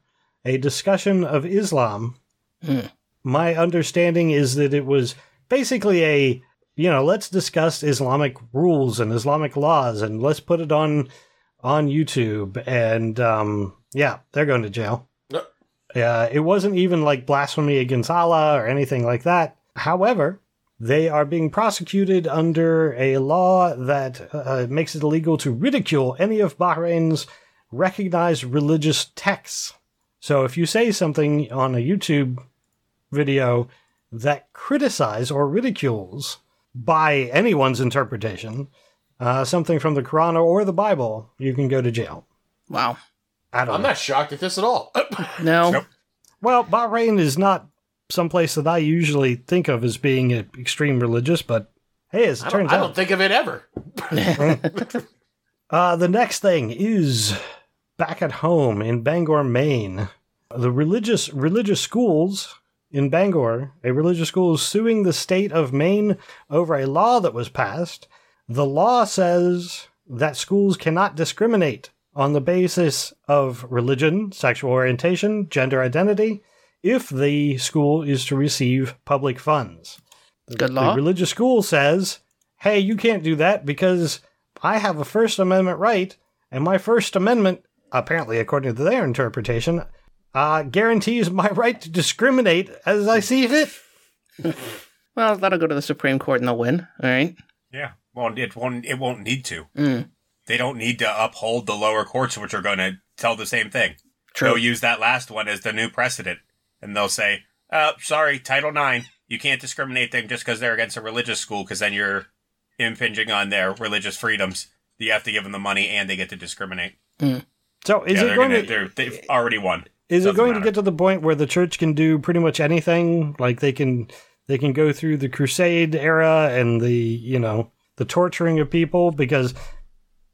a discussion of Islam. Hmm. My understanding is that it was basically a you know, let's discuss Islamic rules and Islamic laws and let's put it on on YouTube and um yeah, they're going to jail. Uh, it wasn't even like blasphemy against Allah or anything like that. However, they are being prosecuted under a law that uh, makes it illegal to ridicule any of Bahrain's recognized religious texts. So if you say something on a YouTube video that criticizes or ridicules by anyone's interpretation uh, something from the Quran or the Bible, you can go to jail. Wow. I don't I'm know. not shocked at this at all. No. Nope. Well, Bahrain is not someplace that I usually think of as being extreme religious, but hey, as it I don't, I don't out, think of it ever. uh, the next thing is back at home in Bangor, Maine. The religious religious schools in Bangor, a religious school is suing the state of Maine over a law that was passed. The law says that schools cannot discriminate on the basis of religion, sexual orientation, gender identity, if the school is to receive public funds. Good law. The religious school says, hey, you can't do that because I have a First Amendment right, and my First Amendment, apparently according to their interpretation, uh, guarantees my right to discriminate as I see fit. well, that'll go to the Supreme Court and they'll win. All right. Yeah. Well, it won't. It won't need to. Mm. They don't need to uphold the lower courts, which are going to tell the same thing. True. They'll use that last one as the new precedent, and they'll say, "Uh, sorry, Title IX, you can't discriminate them just because they're against a religious school, because then you're impinging on their religious freedoms. You have to give them the money, and they get to discriminate. So is yeah, it going gonna, to they're, they've already won. is it doesn't going to get to the point where the church can do pretty much anything? Like they can they can go through the crusade era and the you know the torturing of people because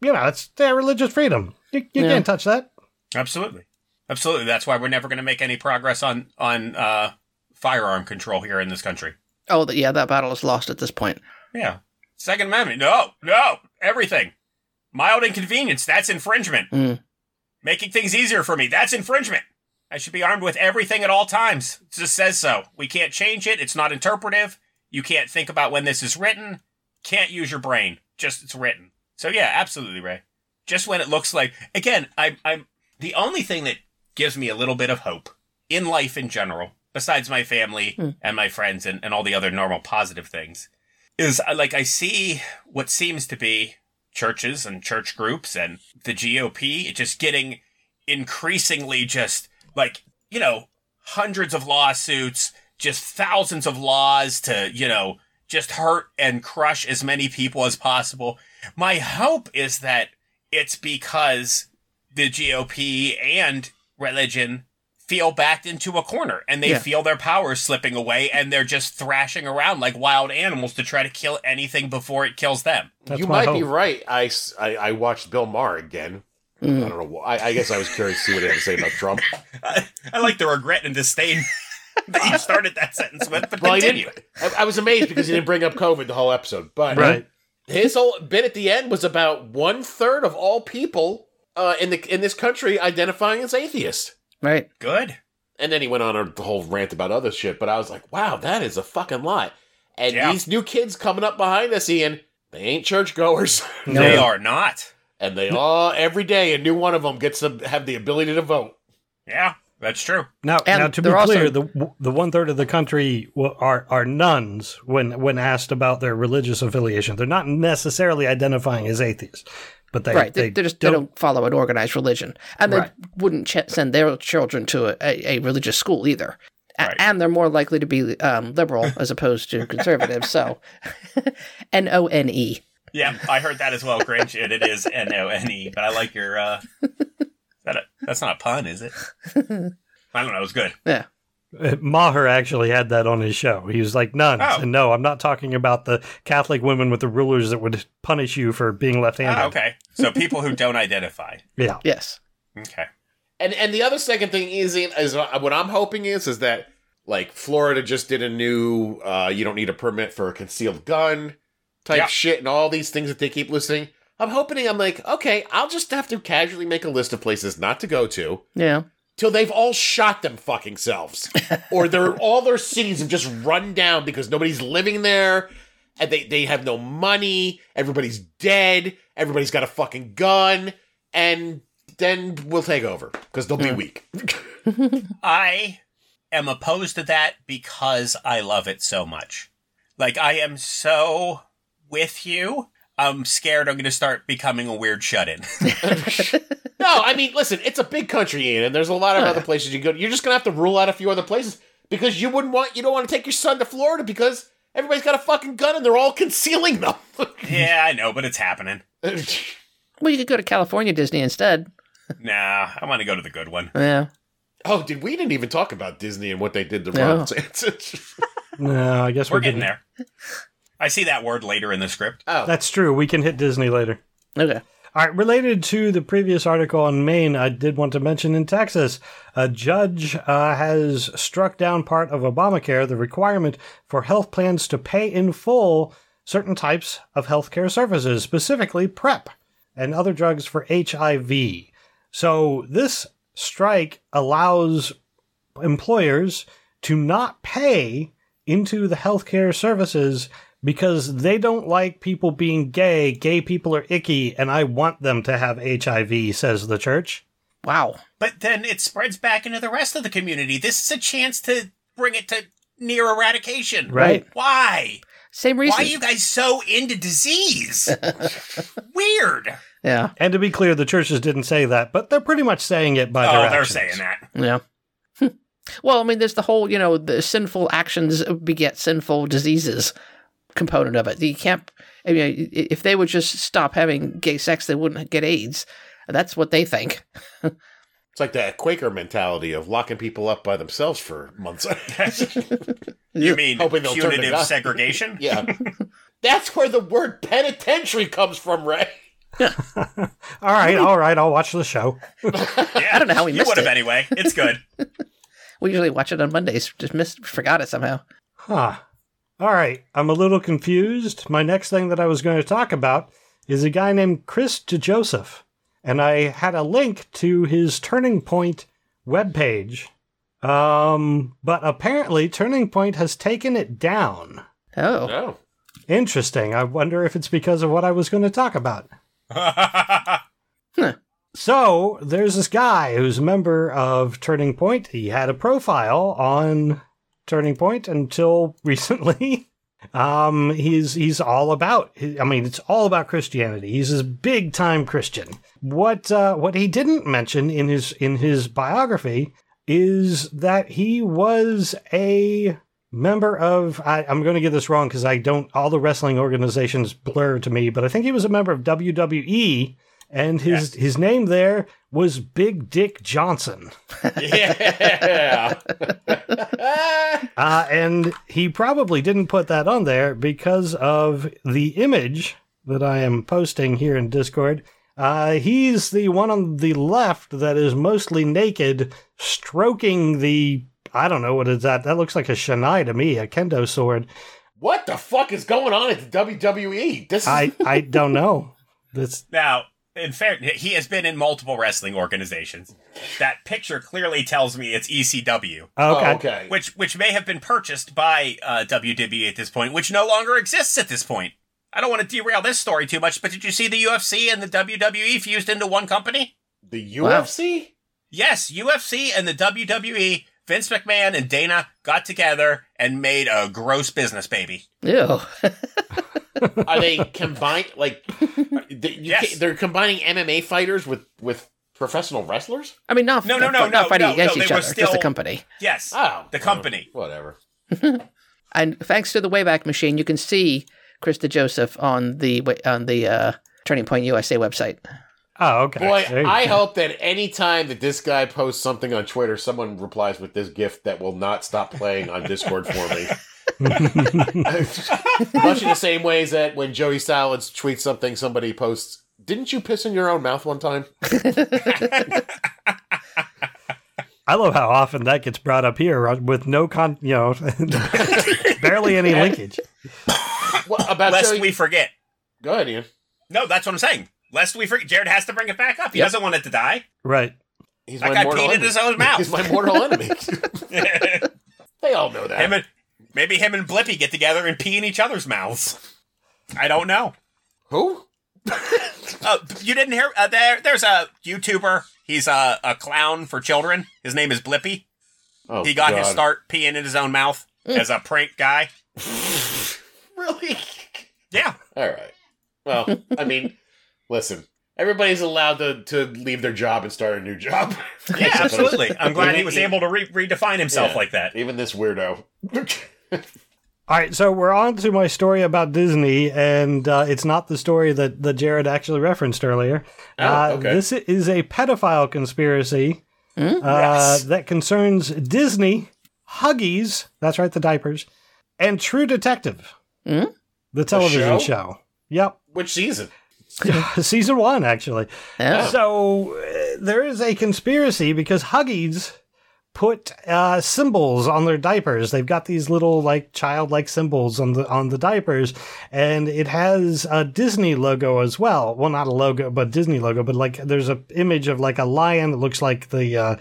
you know it's their religious freedom. You, you Yeah. can't touch that. Absolutely, absolutely. That's why we're never going to make any progress on on uh, firearm control here in this country. Oh, yeah, that battle is lost at this point. Yeah. Second Amendment. No, no, everything. Mild inconvenience. That's infringement. Mm. Making things easier for me. That's infringement. I should be armed with everything at all times. It just says so. We can't change it. It's not interpretive. You can't think about when this is written. Can't use your brain. Just it's written. So yeah, absolutely, Ray. Just when it looks like again, I, I'm the only thing that gives me a little bit of hope in life in general, besides my family Hmm. and my friends and, and all the other normal positive things, is like I see what seems to be churches and church groups and the GOP just getting increasingly just like, you know, hundreds of lawsuits, just thousands of laws to, you know, just hurt and crush as many people as possible. My hope is that it's because the GOP and religion feel backed into a corner and they Yeah. feel their power slipping away and they're just thrashing around like wild animals to try to kill anything before it kills them. That's you my might be hope. right. I, watched Bill Maher again. I mm. don't know. I, I guess I was curious to see what he had to say about Trump. I, I like the regret and disdain that you started that sentence with, but Well, continue. I, I was amazed because he didn't bring up COVID the whole episode. But Right. his whole bit at the end was about one third of all people uh, in the in this country identifying as atheist. Right. Good. And then he went on a whole rant about other shit. But I was like, wow, that is a fucking lot. And Yeah. these new kids coming up behind us, Ian, they ain't churchgoers. No. They are not. and they all every day a new one of them gets to have the ability to vote. Yeah, that's true. Now, And now to be they're also- clear, the the one third of the country are are nones when when asked about their religious affiliation. They're not necessarily identifying as atheists, but they right. They, they, just they don't follow an organized religion, and they Right. wouldn't ch- send their children to a, a, a religious school either. A- Right. And they're more likely to be um, liberal as opposed to conservative. so, N O N E. Yeah, I heard that as well, Grinch, and it is N O N E. But I like your. uh that a, That's not a pun, is it? I don't know. It was good. Yeah. Uh, Maher actually had that on his show. He was like, nuns. Oh. And no, I'm not talking about the Catholic women with the rulers that would punish you for being left handed. Ah, okay, so people who don't identify. Yeah. Yes. Okay. And and the other second thing is is what I'm hoping is is that like Florida just did a new uh you don't need a permit for a concealed gun type Yeah. shit and all these things that they keep listing. I'm hoping I'm like, okay, I'll just have to casually make a list of places not to go to Yeah. Till they've all shot them fucking selves. or they're all their cities have just run down because nobody's living there and they, they have no money, everybody's dead, everybody's got a fucking gun, and then we'll take over because they'll be hmm. weak. I am opposed to that because I love it so much. Like I am so with you. I'm scared I'm going to start becoming a weird shut-in. no, I mean, listen, it's a big country, Ian, and there's a lot of other places you go. You're just gonna have to rule out a few other places because you wouldn't want, you don't want to take your son to Florida because everybody's got a fucking gun and they're all concealing them. yeah, I know, but it's happening. Well, you could go to California Disney instead. Nah, I want to go to the good one. Yeah. oh, did we didn't even talk about Disney and what they did to No. Ron DeSantis. No, I guess We're we getting didn't. there. I see that word later in the script. oh, That's true. We can hit Disney later. Okay. All right, related to the previous article on Maine, I did want to mention in Texas, a judge uh, has struck down part of Obamacare, the requirement for health plans to pay in full certain types of healthcare services, specifically PrEP and other drugs for HIV. So this strike allows employers to not pay into the healthcare services because they don't like people being gay. Gay people are icky, and I want them to have HIV, says the church. Wow. But then it spreads back into the rest of the community. This is a chance to bring it to near eradication. Right. Why? Same reason. Why are you guys so into disease? Weird. Yeah. And to be clear, the churches didn't say that, but they're pretty much saying it by their Oh, they're saying that. Yeah. well, I mean, there's the whole, you know, the sinful actions beget sinful diseases component of it. You can't, I mean, if they would just stop having gay sex, they wouldn't get AIDS. That's what they think. it's like that Quaker mentality of locking people up by themselves for months. You mean Hoping they'll turn to punitive segregation? yeah, that's where the word penitentiary comes from, Ray. All right, all right, I'll watch the show. Yeah, I don't know how we You missed would have it. anyway. It's good. We usually watch it on Mondays. Just missed, forgot it somehow. Huh. All right, I'm a little confused. My next thing that I was going to talk about is a guy named Chris DeJoseph, and I had a link to his Turning Point webpage. Um, but apparently Turning Point has taken it down. Oh. No, Interesting. I wonder if it's because of what I was going to talk about. So there's this guy who's a member of Turning Point. He had a profile on Turning Point until recently. Um, he's he's all about. I mean, it's all about Christianity. He's a big time Christian. What uh, what he didn't mention in his in his biography is that he was a member of I, I'm going to get this wrong because I don't all the wrestling organizations blur to me, but I think he was a member of WWE and his his name there was Big Dick Johnson. Yeah. Uh, and he probably didn't put that on there because of the image that I am posting here in Discord. Uh, he's the one on the left that is mostly naked, stroking the. I don't know what is that. That looks like a shinai to me, a kendo sword. what the fuck is going on at the WWE? This is I I don't know. This Now, in fair, he has been in multiple wrestling organizations. That picture clearly tells me it's ECW, okay. Oh, okay. which which may have been purchased by uh, WWE at this point, which no longer exists at this point. I don't want to derail this story too much, but did you see the UFC and the WWE fused into one company? the Wow. UFC? Yes, UFC and the WWE, Vince McMahon and Dana got together and made a gross business baby. Ew. Are they combined? Like, they, yes. they're combining MMA fighters with with professional wrestlers? I mean, not No, no, no, not no, fighting no, against no, each they were other, just the company. Yes, Oh, the company. whatever. And thanks to the Wayback Machine, you can see Chris DeJoseph on the on the uh, Turning Point USA website. Oh, okay. Boy, I go. hope that any time that this guy posts something on Twitter, someone replies with this gift that will not stop playing on Discord for me. Much in the same ways that when Joey Salads tweets something, somebody posts, "Didn't you piss in your own mouth one time?" I love how often that gets brought up here with no con, you know, barely any linkage. What about Lest Joey? we forget. Go ahead, Ian. No, that's what I'm saying. Lest we forget. Jared has to bring it back up. He Yep. doesn't want it to die. Right. He's That guy peed in enemy. his own mouth. He's my mortal enemy. they all know that. and maybe him and Blippi get together and pee in each other's mouths. I don't know. Who? Uh, you didn't hear? Uh, there, there's a YouTuber. He's a, a clown for children. His name is Blippi. Oh, He got his start peeing in his own mouth as a prank guy. Really? Yeah. All right. Well, I mean, listen. Everybody's allowed to, to leave their job and start a new job. Yeah, I suppose. absolutely. I'm glad he was able to re- redefine himself Yeah. like that. Even this weirdo. All right, so we're on to my story about Disney, and uh, it's not the story that, that Jared actually referenced earlier. Oh, uh, okay. This is a pedophile conspiracy uh, Yes. that concerns Disney, Huggies, that's right, the diapers, and True Detective, Hmm? the television show? show. Yep. Which season? Season one, actually. Yeah. So uh, there is a conspiracy because Huggies put uh, symbols on their diapers. They've got these little like childlike symbols on the on the diapers, and it has a Disney logo as well. Well, not a logo, but Disney logo. But like, there's a image of like a lion that looks like the uh,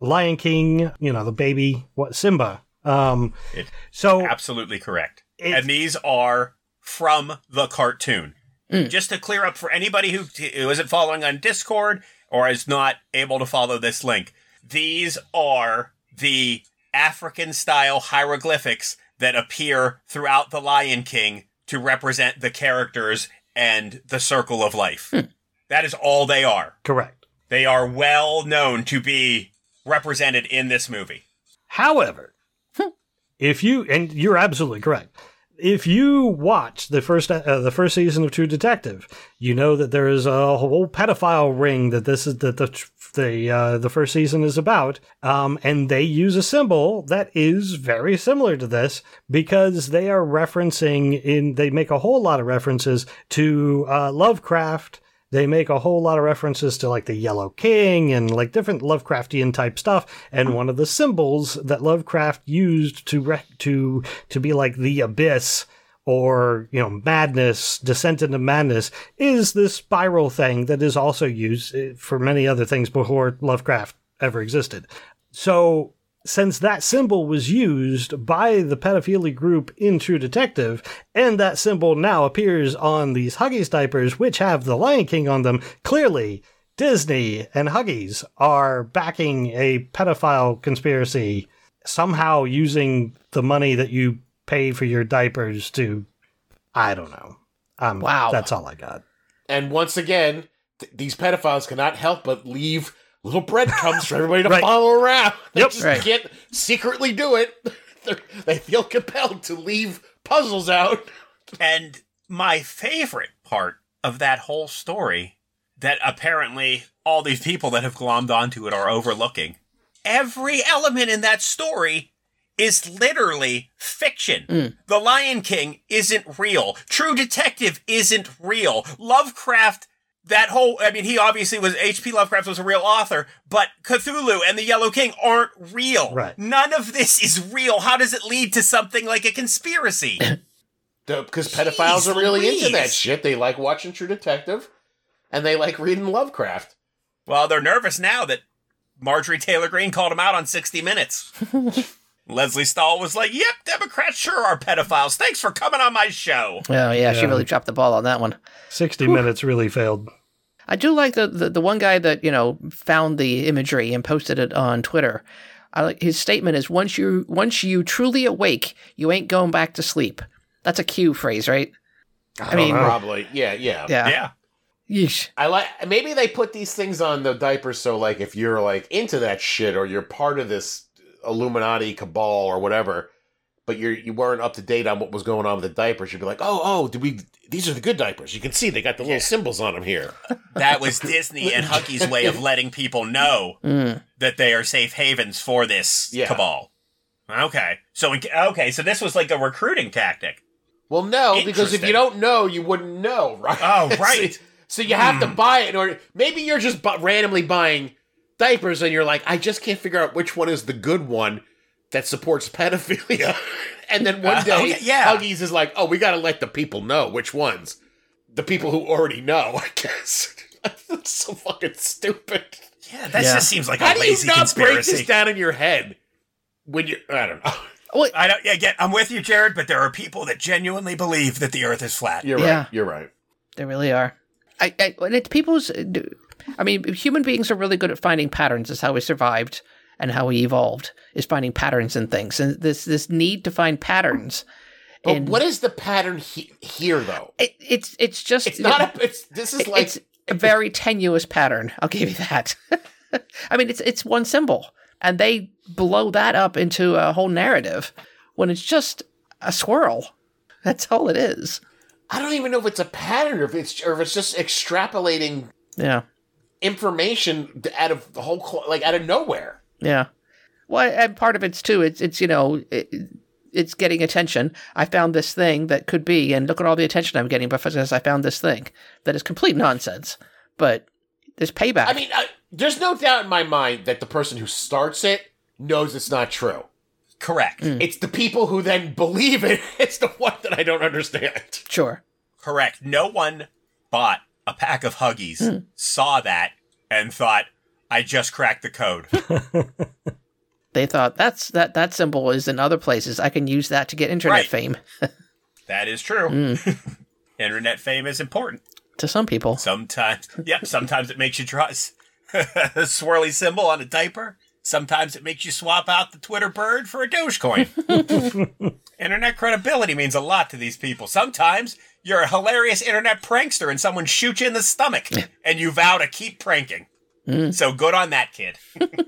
Lion King. You know, the baby what Simba. Um, It- so Absolutely correct. It- and these are from the cartoon. Just to clear up for anybody who, who isn't following on Discord or is not able to follow this link, these are the African style hieroglyphics that appear throughout The Lion King to represent the characters and the circle of life. Hmm. That is all they are. correct. They are well known to be represented in this movie. However, hmm. if you and you're absolutely correct. If you watch the first uh, the first season of True Detective, you know that there is a whole pedophile ring that this is that the the uh, the first season is about, um, and they use a symbol that is very similar to this because they are referencing in they make a whole lot of references to uh, Lovecraft they make a whole lot of references to like the Yellow King and like different Lovecraftian type stuff. And one of the symbols that Lovecraft used to rec- to to be like the abyss or you know madness, descent into madness, is this spiral thing that is also used eh, for many other things before Lovecraft ever existed. So since that symbol was used by the pedophilia group in True Detective, and that symbol now appears on these Huggies diapers, which have the Lion King on them, clearly Disney and Huggies are backing a pedophile conspiracy, somehow using the money that you pay for your diapers to, I don't know. Um, Wow. That's all I got. And once again, th- these pedophiles cannot help but leave little breadcrumbs for everybody to Right. follow around. They Yep. just Right. can't secretly do it. They're, they feel compelled to leave puzzles out. And my favorite part of that whole story that apparently all these people that have glommed onto it are overlooking. Every element in that story is literally fiction. Hmm. The Lion King isn't real. True Detective isn't real. Lovecraft, that whole, I mean, he obviously was, H.P. Lovecraft was a real author, but Cthulhu and the Yellow King aren't real. Right. None of this is real. How does it lead to something like a conspiracy? Because pedophiles Jeez are really into that shit. They like watching True Detective, and they like reading Lovecraft. Well, they're nervous now that Marjorie Taylor Greene called him out on 60 Minutes. Lesley Stahl was like, Yep, Democrats sure are pedophiles. Thanks for coming on my show. Oh yeah, she really dropped the ball on that one. 60 minutes really failed. I do like the, the the one guy that you know found the imagery and posted it on Twitter. I like his statement is once you once you truly awake, you ain't going back to sleep. That's a cue phrase, right? I mean, Probably, yeah, yeah. yeah. Yeah. Yeesh. I like maybe they put these things on the diapers so like if you're like into that shit or you're part of this Illuminati cabal or whatever, but you're you weren't up to date on what was going on with the diapers, you'd be like, oh oh, did we? These are the good diapers. You can see they got the little symbols on them here. That was Disney and Huggy's way of letting people know Mm. that they are safe havens for this Yeah. cabal. Okay. So, in- okay, so this was like a recruiting tactic. Well, no, because if you don't know, you wouldn't know, right? Oh, right. so, so you have to buy it, or maybe you're just bu- randomly buying diapers, and you're like, I just can't figure out which one is the good one that supports pedophilia. and then one Uh, day, okay, yeah. Huggies is like, oh, we got to let the people know which ones. The people who already know, I guess. That's so fucking stupid. Yeah, that Yeah. just seems like How a do you lazy not break this down in your head when you're? I don't know. Wait, I don't. Yeah, get. I'm with you, Jared. But there are people that genuinely believe that the Earth is flat. You're Yeah. right. You're right. They really are. I, I and it's people's. I mean, human beings are really good at finding patterns. Is how we survived and how we evolved. Is finding patterns in things, and this this need to find patterns. But what is the pattern he- here, though? It, it's it's just It's not. A, it's this is like it's a very tenuous pattern. I'll give you that. I mean, it's it's one symbol, and they blow that up into a whole narrative when it's just a swirl. That's all it is. I don't even know if it's a pattern or if it's or if it's just extrapolating Yeah, information out of the whole like out of nowhere. yeah. Well, and part of it's too. It's it's you know. It, it's getting attention. I found this thing that could be, and look at all the attention I'm getting because I found this thing that is complete nonsense. But there's payback. I mean, I, there's no doubt in my mind that the person who starts it knows it's not true. Correct. Mm. It's the people who then believe it. It's the one that I don't understand. sure. Correct. No one bought a pack of Huggies, hmm. saw that, and thought, "I just cracked the code." They thought that's that that symbol is in other places. I can use that to get internet Right. fame that is true. Hmm. Internet fame is important. to some people. Sometimes, yep. Sometimes it makes you draw a swirly symbol on a diaper. Sometimes it makes you swap out the Twitter bird for a Dogecoin. internet credibility means a lot to these people. Sometimes you're a hilarious internet prankster and someone shoots you in the stomach and you vow to keep pranking. So good on that kid.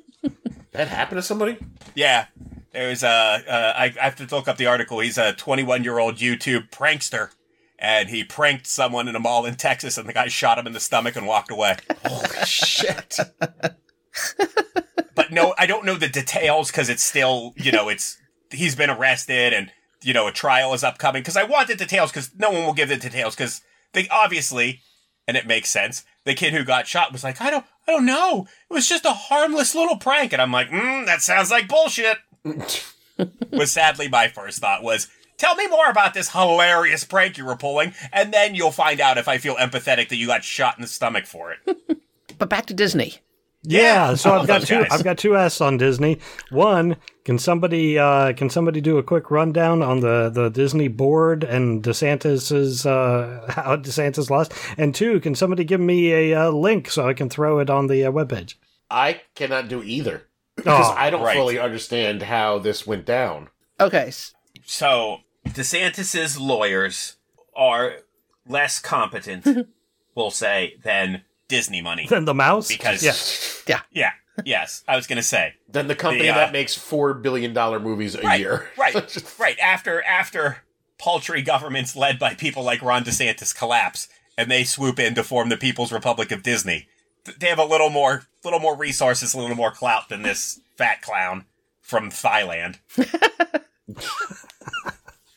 That happened to somebody? Yeah. There's a, uh, I, I have to look up the article. He's a 21 year old YouTube prankster. And he pranked someone in a mall in Texas, and the guy shot him in the stomach and walked away. Holy shit! but no, I don't know the details because it's still, you know, it's he's been arrested and you know a trial is upcoming. Because I want the details because no one will give the details because they obviously, and it makes sense. The kid who got shot was like, I don't, I don't know. It was just a harmless little prank, and I'm like, mm, that sounds like bullshit. was sadly my first thought was. Tell me more about this hilarious prank you were pulling, and then you'll find out if I feel empathetic that you got shot in the stomach for it. But back to Disney. Yeah, Yeah, so I've got two. guys. I've got two S on Disney. One, can somebody uh, can somebody do a quick rundown on the, the Disney board and DeSantis's uh, how DeSantis lost? And two, can somebody give me a uh, link so I can throw it on the uh, webpage? I cannot do either because Oh, I don't right. fully understand how this went down. Okay. So DeSantis's lawyers are less competent, we'll say, than Disney money. Then the mouse? Because- yeah. yeah. Yes, I was going to say. Then the company The, uh, that makes four billion dollar movies a Right. year. Right. right. After after paltry governments led by people like Ron DeSantis collapse and they swoop in to form the People's Republic of Disney. They have a little more little more resources, a little more clout than this fat clown from Thailand.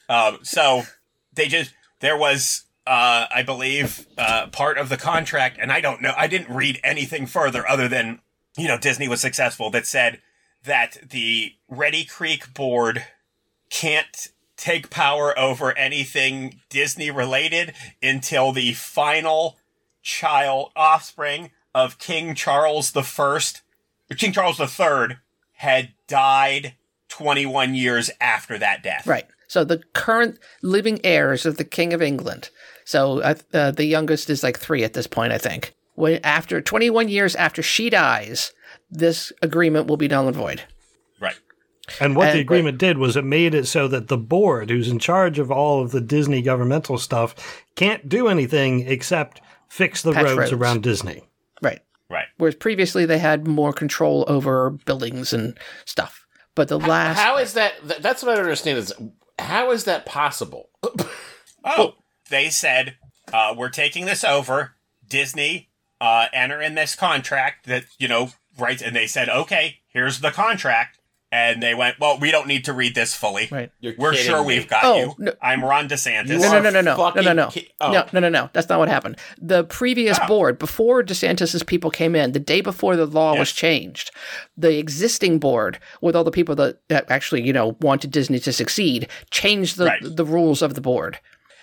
um, so they just there was uh, I believe uh, part of the contract, and I don't know. I didn't read anything further other than you know Disney was successful that said that the Reedy Creek board can't take power over anything Disney related until the final child offspring of King Charles the First, King Charles the Third, had died 21 years after that death. Right. So the current living heirs of the King of England. So uh, uh, the youngest is like three at this point, I think. When after 21 years after she dies, this agreement will be null and void. Right. And what the And- agreement did was it made it so that the board, who's in charge of all of the Disney governmental stuff, can't do anything except fix the roads, roads. around Disney. Right. Right. Whereas previously they had more control over buildings and stuff. But the last How is that? That's what I understand. Is how is that possible? Oh, they said uh, we're taking this over. Disney uh, enter in this contract that you know right, and they said okay, here's the contract, and they went, well, we don't need to read this fully. Right. You're We're sure me. we've got Oh, you. no. I'm Ron DeSantis. You no, no, no, no, no, no, no, no, ki- oh. no, no, no, no. That's not what happened. The previous Oh. board, before DeSantis's people came in, the day before the law was changed, the existing board, with all the people that, that actually, you know, wanted Disney to succeed, changed the Right. the rules of the board.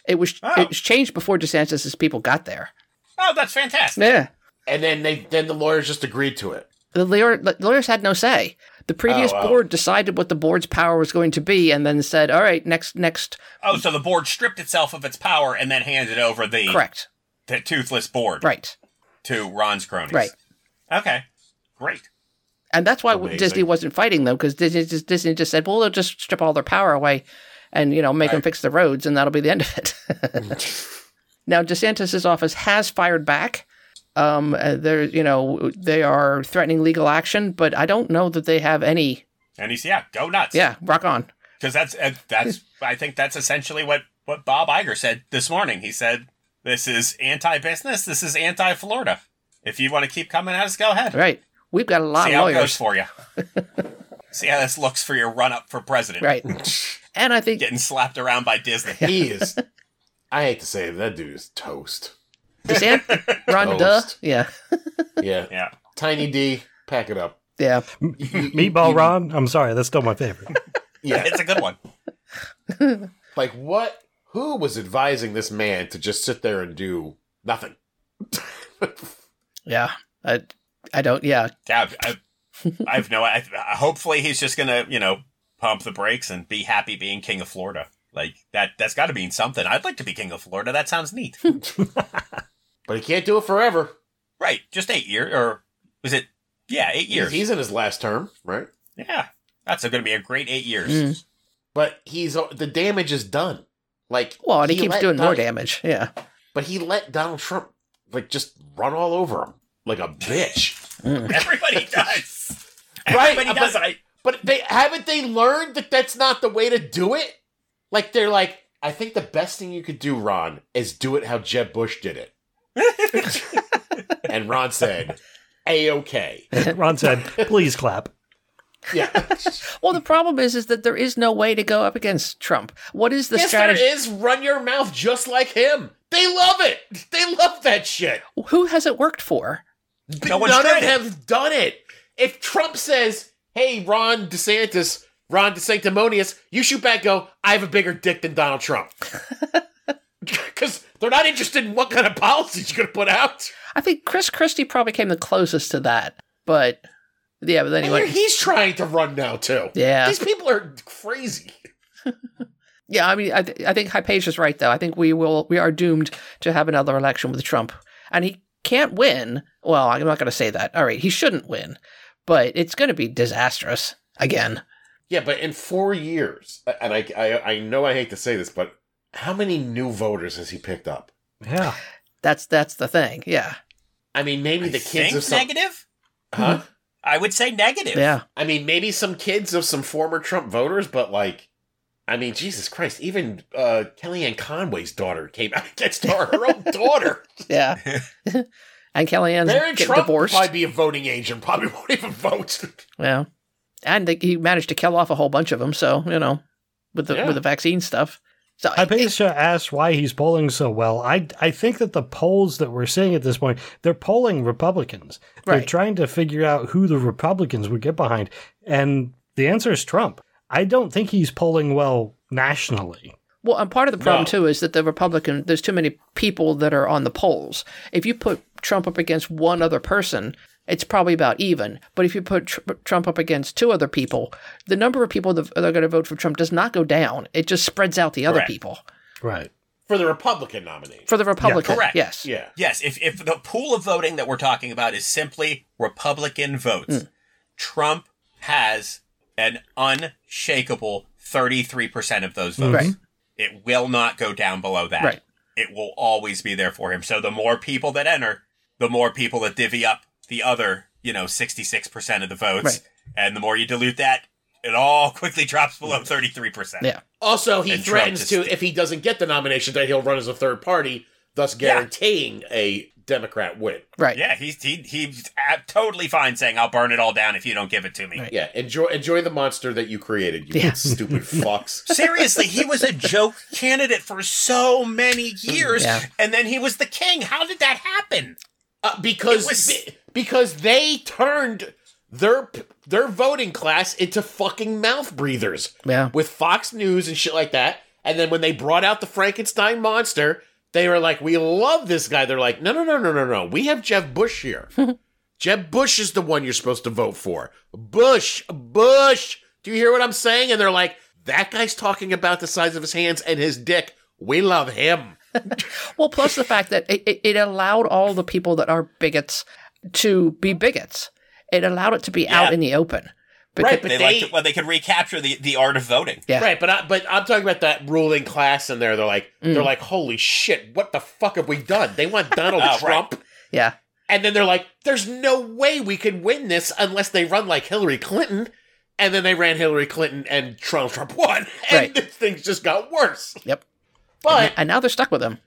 It was Oh. it was changed before DeSantis's people got there. Oh, that's fantastic. Yeah, And then they then the lawyers just agreed to it. the lawyer, the lawyers had no say. The previous Oh, oh. board decided what the board's power was going to be, and then said, "All right, next, next, Oh, so the board stripped itself of its power and then handed over the correct, the toothless board right." to Ron's cronies. Right. Okay. Great. And that's why Amazing. Disney wasn't fighting them because Disney just, Disney just said, well, they'll just strip all their power away and, you know, make them fix the roads and that'll be the end of it. now, DeSantis' office has fired back. Um, uh, they're, you know, they are threatening legal action, but I don't know that they have any. And he's yeah, go nuts. Yeah, rock on. because that's uh, that's I think that's essentially what what Bob Iger said this morning. He said this is anti-business. This is anti-Florida. If you want to keep coming at us, go ahead. Right. We've got a lot See of how it goes lawyers. for you. See how this looks for your run-up for president. Right. And I think Getting slapped around by Disney. He is. I hate to say it, that dude is toast. DeSantis, Ron, duh. Toast. Yeah. Yeah. Yeah. Tiny D, pack it up. Yeah. Meatball Ron, I'm sorry, that's still my favorite. Yeah. It's a good one. like what? Who was advising this man to just sit there and do nothing? Yeah. I, I don't, yeah. Yeah, I, I have no. I, hopefully, he's just gonna you know pump the brakes and be happy being king of Florida. Like that. That's got to mean something. I'd like to be king of Florida. That sounds neat. But he can't do it forever. right. Just eight years, or was it? Yeah, eight years. he's in his last term, right? Yeah, that's going to be a great eight years. Mm. But he's the damage is done. Like Well, and he, keeps let doing more damage. Yeah. But he let Donald Trump like just run all over him like a bitch. Everybody does. Right, Everybody but- does. I, But they haven't they learned that that's not the way to do it. Like they're like, I think the best thing you could do, Ron, is do it how Jeb Bush did it. and Ron said, "A okay." Ron said, please clap. Yeah. Well, the problem is, is that there is no way to go up against Trump. What is the yes, strategy? there is. Run your mouth just like him. They love it. They love that shit. Who has it worked for? No one's None of them have done it. If Trump says, "Hey, Ron DeSantis, Ron DeSanctimonious," you shoot back, go, "I have a bigger dick than Donald Trump," because they're not interested in what kind of policies you're going to put out. I think Chris Christie probably came the closest to that, but yeah. But And anyway, he's trying to run now too. yeah, These people are crazy. yeah. I mean, I, th- I think Hypatia's right though. I think we will. We are doomed to have another election with Trump, and he can't win. Well, I'm not going to say that. All right, he shouldn't win, but it's going to be disastrous again. Yeah, but in four years, and I, I, I know I hate to say this, but how many new voters has he picked up? Yeah. That's that's the thing. Yeah. I mean, maybe the kids think of some. negative. Huh? I would say negative. Yeah. I mean, maybe some kids of some former Trump voters, but like, I mean, Jesus Christ, even uh, Kellyanne Conway's daughter came out against her, her own daughter. Yeah. and Kellyanne's Barron getting Trump divorced. probably be a voting age and probably won't even vote. Yeah. And they, he managed to kill off a whole bunch of them. So, you know, with the, Yeah. with the vaccine stuff. So Hypatia asked why he's polling so well. I, I think that the polls that we're seeing at this point, they're polling Republicans. They're trying to figure out who the Republicans would get behind. And the answer is Trump. I don't think he's polling well nationally. Well, and part of the problem No. too is that the Republican, there's too many people that are on the polls. If you put Trump up against one other person, it's probably about even. But if you put tr- Trump up against two other people, the number of people that that are going to vote for Trump does not go down. It just spreads out the other Correct. people Right. For the Republican nominee. for the Republican. correct. Yes. Yeah. Yes, if, if the pool of voting that we're talking about is simply Republican votes, Hmm. Trump has an unshakable 33% of those votes. Right. It will not go down below that. Right. It will always be there for him. So the more people that enter, the more people that divvy up the other, you know, 66% of the votes. Right. And the more you dilute that, it all quickly drops below 33%. Yeah. Also, he And threatens just- to, if he doesn't get the nomination, that he'll run as a third party, thus Yeah. guaranteeing a Democrat win. Right. Yeah, he's he, he's totally fine saying, I'll burn it all down if you don't give it to me. Right. Yeah, enjoy enjoy the monster that you created, you Yeah. stupid fucks. Seriously, he was a joke candidate for so many years, Yeah. and then he was the king. How did that happen? Uh, because was- be- because they turned their their voting class into fucking mouth breathers Yeah. with Fox News and shit like that. And then when they brought out the Frankenstein monster, they were like, "We love this guy." They're like, "No, no, no, no, no, no. We have Jeb Bush here. Jeb Bush is the one you're supposed to vote for. Bush, Bush. Do you hear what I'm saying?" And they're like, "That guy's talking about the size of his hands and his dick. We love him." Well, plus the fact that it, it, it allowed all the people that are bigots to be bigots. It allowed it to be out in the open. Right, but They, they, liked it when they could recapture the, the art of voting. Yeah. Right, but I, but I'm talking about that ruling class in there. They're like, Mm. they're like, holy shit, what the fuck have we done? They want Donald Oh, right. Trump, Yeah. and then they're like, there's no way we can win this unless they run like Hillary Clinton. And then they ran Hillary Clinton, and Trump Trump won, and Right. things just got worse. Yep. But And now they're stuck with him.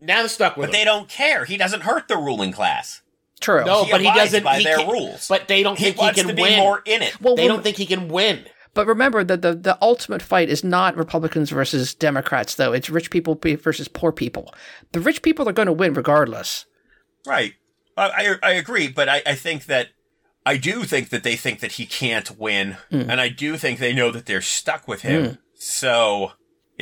now they're stuck with him. But they don't care. He doesn't hurt the ruling class. True. No, he but he doesn't. by he their rules. But they don't He think he, can to be win. more in it. Well, they don't think he can win. But remember that the, the ultimate fight is not Republicans versus Democrats, though. It's rich people versus poor people. The rich people are going to win regardless. Right. I, I, I agree, but I, I think that I do think that they think that he can't win, hmm. and I do think they know that they're stuck with him. Hmm. So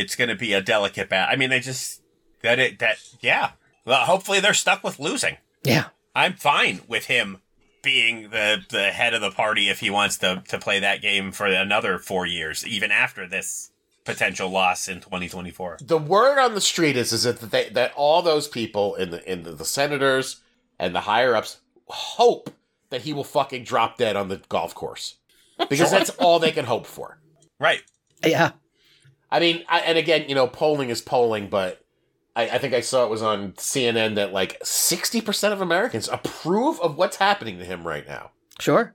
it's going to be a delicate battle. I mean, they just that it that yeah. Well, hopefully they're stuck with losing. Yeah. I'm fine with him being the the head of the party if he wants to to play that game for another four years, even after this potential loss in 2024. the word on the street is is that they, that all those people in the in the, the senators and the higher ups hope that he will fucking drop dead on the golf course because that's all they can hope for. Right. Yeah. I mean, I, and again, you know, polling is polling, but I, I think I saw it was on CNN that like sixty percent of Americans approve of what's happening to him right now. Sure.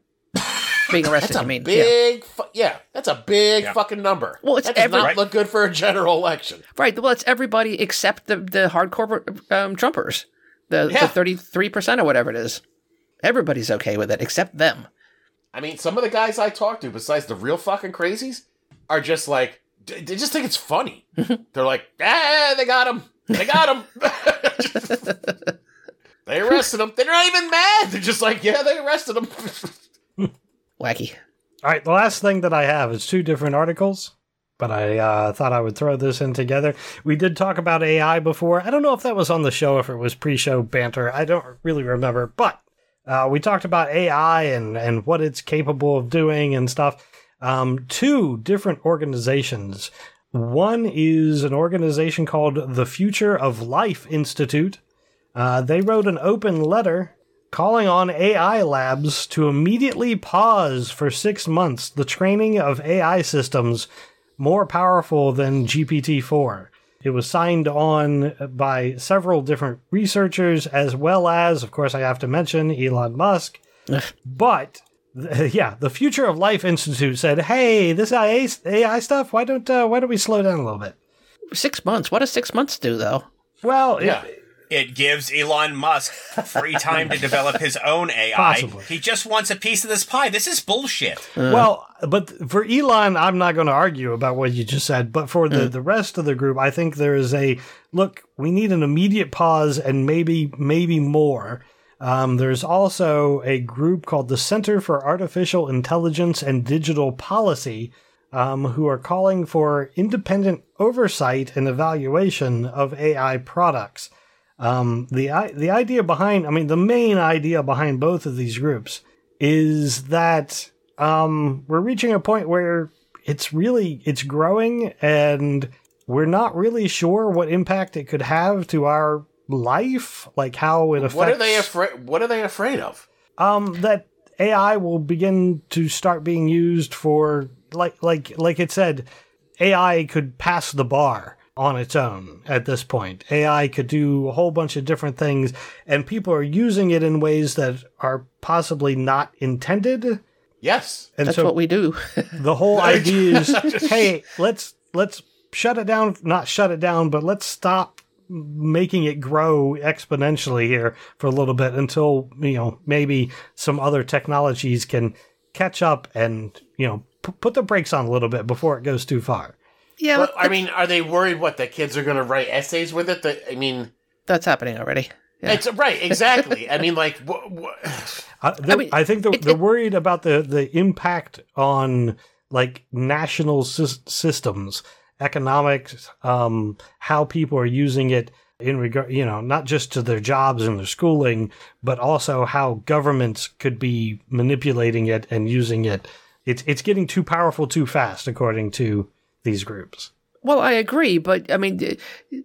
Being arrested, That's a I mean. yeah. big, fu- yeah, that's a big Yeah. fucking number. Well, it's that does every- not Right. look good for a general election. Right. Well, it's everybody except the, the hardcore um, Trumpers, the, 33% or whatever it is. Everybody's okay with it except them. I mean, some of the guys I talk to, besides the real fucking crazies, are just like d- they just think it's funny. They're like, ah, they got him, they got him. they arrested him. They're not even mad. They're just like, yeah, they arrested him. Wacky. All right, the last thing that I have is two different articles, but I uh, thought I would throw this in together. We did talk about AI before. I don't know if that was on the show, if it was pre show banter. I don't really remember, but uh, we talked about AI and, and what it's capable of doing and stuff. Um, two different organizations. One is an organization called the Future of Life Institute. Uh, they wrote an open letter calling on AI labs to immediately pause for six months the training of AI systems more powerful than GPT 4. it was signed on by several different researchers, as well as, of course, I have to mention Elon Musk. but yeah, the Future of Life Institute said, "Hey, this AI, AI stuff. Why don't uh, why don't we slow down a little bit?" Six months. What does six months do, though? Well, Yeah. it- It gives Elon Musk free time to develop his own AI. Possibly. He just wants a piece of this pie. This is bullshit. Well, but for Elon, I'm not going to argue about what you just said. But for the, the rest of the group, I think there is a look. We need an immediate pause and maybe maybe more. Um, there's also a group called the Center for Artificial Intelligence and Digital Policy, um, who are calling for independent oversight and evaluation of AI products. Um, the the idea behind, I mean, the main idea behind both of these groups is that um, we're reaching a point where it's really it's growing, and we're not really sure what impact it could have to our life, like how it affects. What are they afraid? What are they afraid of? um, that AI will begin to start being used for like like like it said, AI could pass the bar on its own at this point. AI could do a whole bunch of different things, and people are using it in ways that are possibly not intended. Yes. And That's so what we do. the whole idea is, hey, let's let's shut it down. Not shut it down, but let's stop making it grow exponentially here for a little bit until you know maybe some other technologies can catch up and you know p- put the brakes on a little bit before it goes too far. yeah, But, I mean, are they worried what the kids are going to write essays with it? That I mean, that's happening already. Yeah. it's right, exactly. I mean, like, wh- wh- I, they're- I, think they're, it- they're worried about the the impact on like national sys- systems, economics, um, how people are using it in regard, you know, not just to their jobs and their schooling, but also how governments could be manipulating it and using it. It's it's getting too powerful too fast, according to these groups. Well, I agree, but I mean,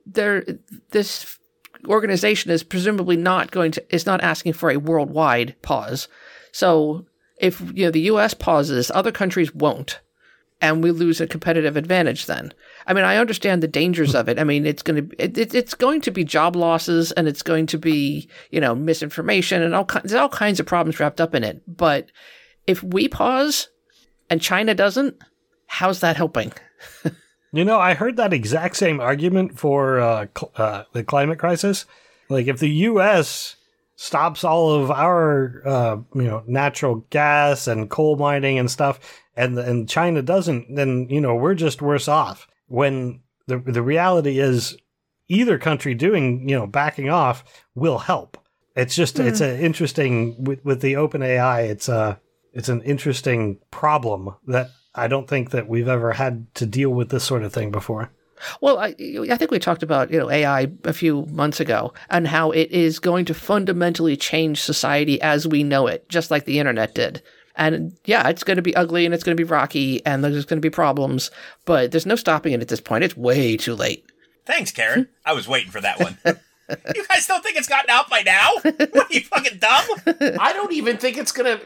there this organization is presumably not going to is not asking for a worldwide pause. So if you know the U.S. pauses, other countries won't, and we lose a competitive advantage. Then, I mean, I understand the dangers of it. I mean, it's going to it, it, it's going to be job losses, and it's going to be you know misinformation, and all ki- there's all kinds of problems wrapped up in it. But if we pause and China doesn't, how's that helping? You know, I heard that exact same argument for uh, cl- uh, the climate crisis. Like, if the U.S. stops all of our, uh, you know, natural gas and coal mining and stuff, and and China doesn't, then you know we're just worse off. When the the reality is, either country doing, you know, backing off will help. It's just hmm. it's an interesting with with the open AI. It's a it's an interesting problem that I don't think that we've ever had to deal with this sort of thing before. Well, I, I think we talked about you know AI a few months ago and how it is going to fundamentally change society as we know it, just like the internet did. And yeah, it's going to be ugly and it's going to be rocky and there's going to be problems, but there's no stopping it at this point. It's way too late. Thanks, Karen. I was waiting for that one. you guys don't think it's gotten out by now? What are you fucking dumb? I don't even think it's gonna.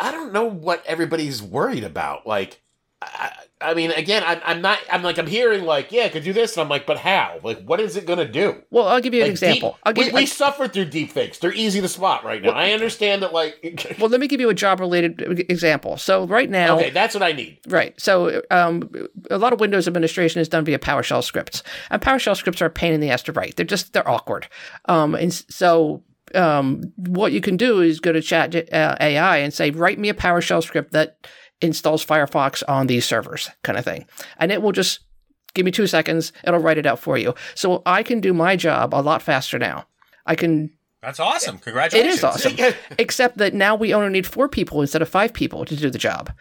I don't know what everybody's worried about. Like, I, I mean, again, I'm, I'm not. I'm like, I'm hearing like, yeah, it could do this, and I'm like, but how? Like, what is it gonna do? Well, I'll give you an Like, example. deep- I'll give we, you, we suffered through deep fakes. They're easy to spot right now. I understand that, like, well, let me give you a job related example. So right now, okay, that's what I need. Right. So um, a lot of Windows administration is done via PowerShell scripts, and PowerShell scripts are a pain in the ass to write. They're just they're awkward. Um, and so um, what you can do is go to Chat uh, AI and say, write me a PowerShell script that installs Firefox on these servers, kind of thing, and it will just give me two seconds. It'll write it out for you. So I can do my job a lot faster now. I can That's awesome. Congratulations. It is awesome. Except that now we only need four people instead of five people to do the job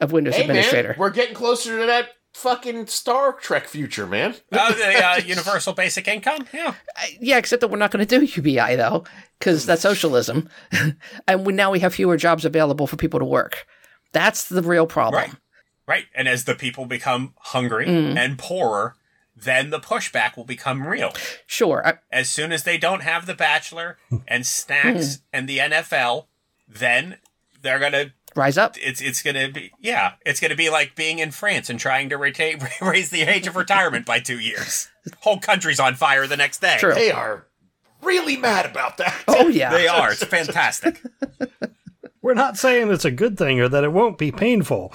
of Windows Hey administrator. man, we're getting closer to that fucking Star Trek future, man. Oh, the uh, universal basic income? Yeah. Yeah, except that we're not going to do UBI though, because that's socialism, and we, now we have fewer jobs available for people to work. That's the real problem. Right. Right. And as the people become hungry Mm. and poorer, then the pushback will become real. Sure, I, As soon as they don't have The Bachelor and Snacks and the NFL, then they're going to rise up. It's it's gonna be yeah, it's gonna be like being in France and trying to retain, raise the age of retirement by two years. Whole country's on fire the next day. True. They are really mad about that. Oh yeah, They are. It's fantastic. We're not saying it's a good thing or that it won't be painful,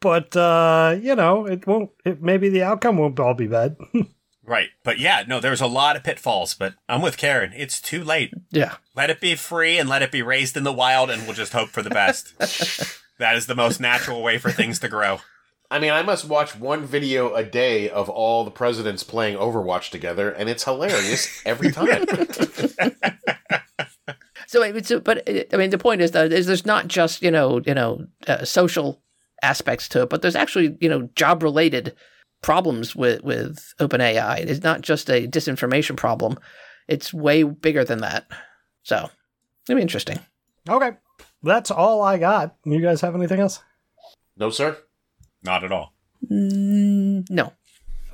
but uh, you know, it won't. It, maybe the outcome won't all be bad. right. But yeah, no, there's a lot of pitfalls, but I'm with Karen. It's too late. yeah. Let it be free and let it be raised in the wild, and we'll just hope for the best. that is the most natural way for things to grow. I mean, I must watch one video a day of all the presidents playing Overwatch together, and it's hilarious every time. So, it's, but uh, I mean, the point is that is there's not just you know you know uh, social aspects to it, but there's actually you know job related problems with with OpenAI. It's not just a disinformation problem; it's way bigger than that. So, it'll be interesting. okay, that's all I got. You guys have anything else? no, sir. Not at all. Mm, no,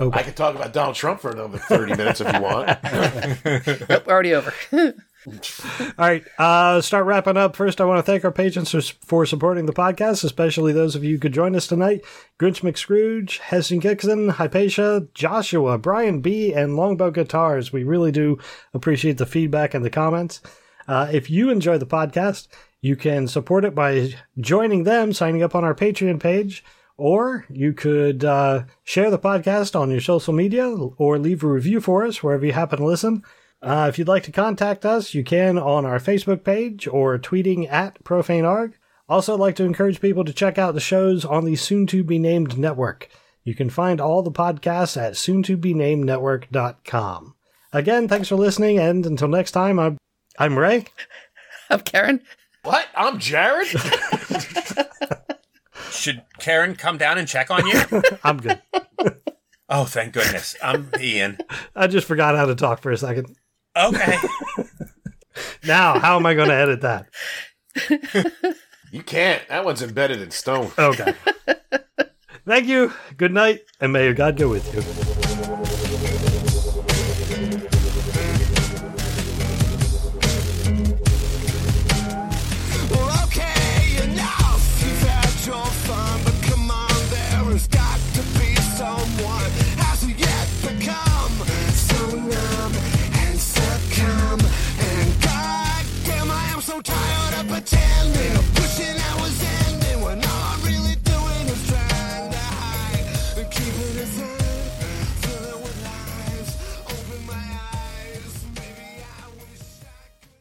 Okay. I could talk about Donald Trump for another 30 minutes if you want. nope, already over. All right, uh, start wrapping up. First, I want to thank our patrons for, supporting the podcast, especially those of you who could join us tonight Grinch McScrooge, Heston Gixon, Hypatia, Joshua, Brian B., and Longbow Guitars. We really do appreciate the feedback and the comments. Uh, if you enjoy the podcast, you can support it by joining them, signing up on our Patreon page, or you could uh, share the podcast on your social media or leave a review for us wherever you happen to listen. Uh, if you'd like to contact us, you can on our Facebook page or tweeting at ProfaneArg. Also, I'd like to encourage people to check out the shows on the soon to be named network. You can find all the podcasts at soon to be named network.com. Again, thanks for listening, and until next time, I'm, I'm Ray. I'm Karen. what? I'm Jared? Should Karen come down and check on you? I'm good. oh, thank goodness. I'm Ian. I just forgot how to talk for a second. Okay. Now, how am I going to edit that? You can't. That one's embedded in stone. Okay. Thank you. Good night, and may God go with you.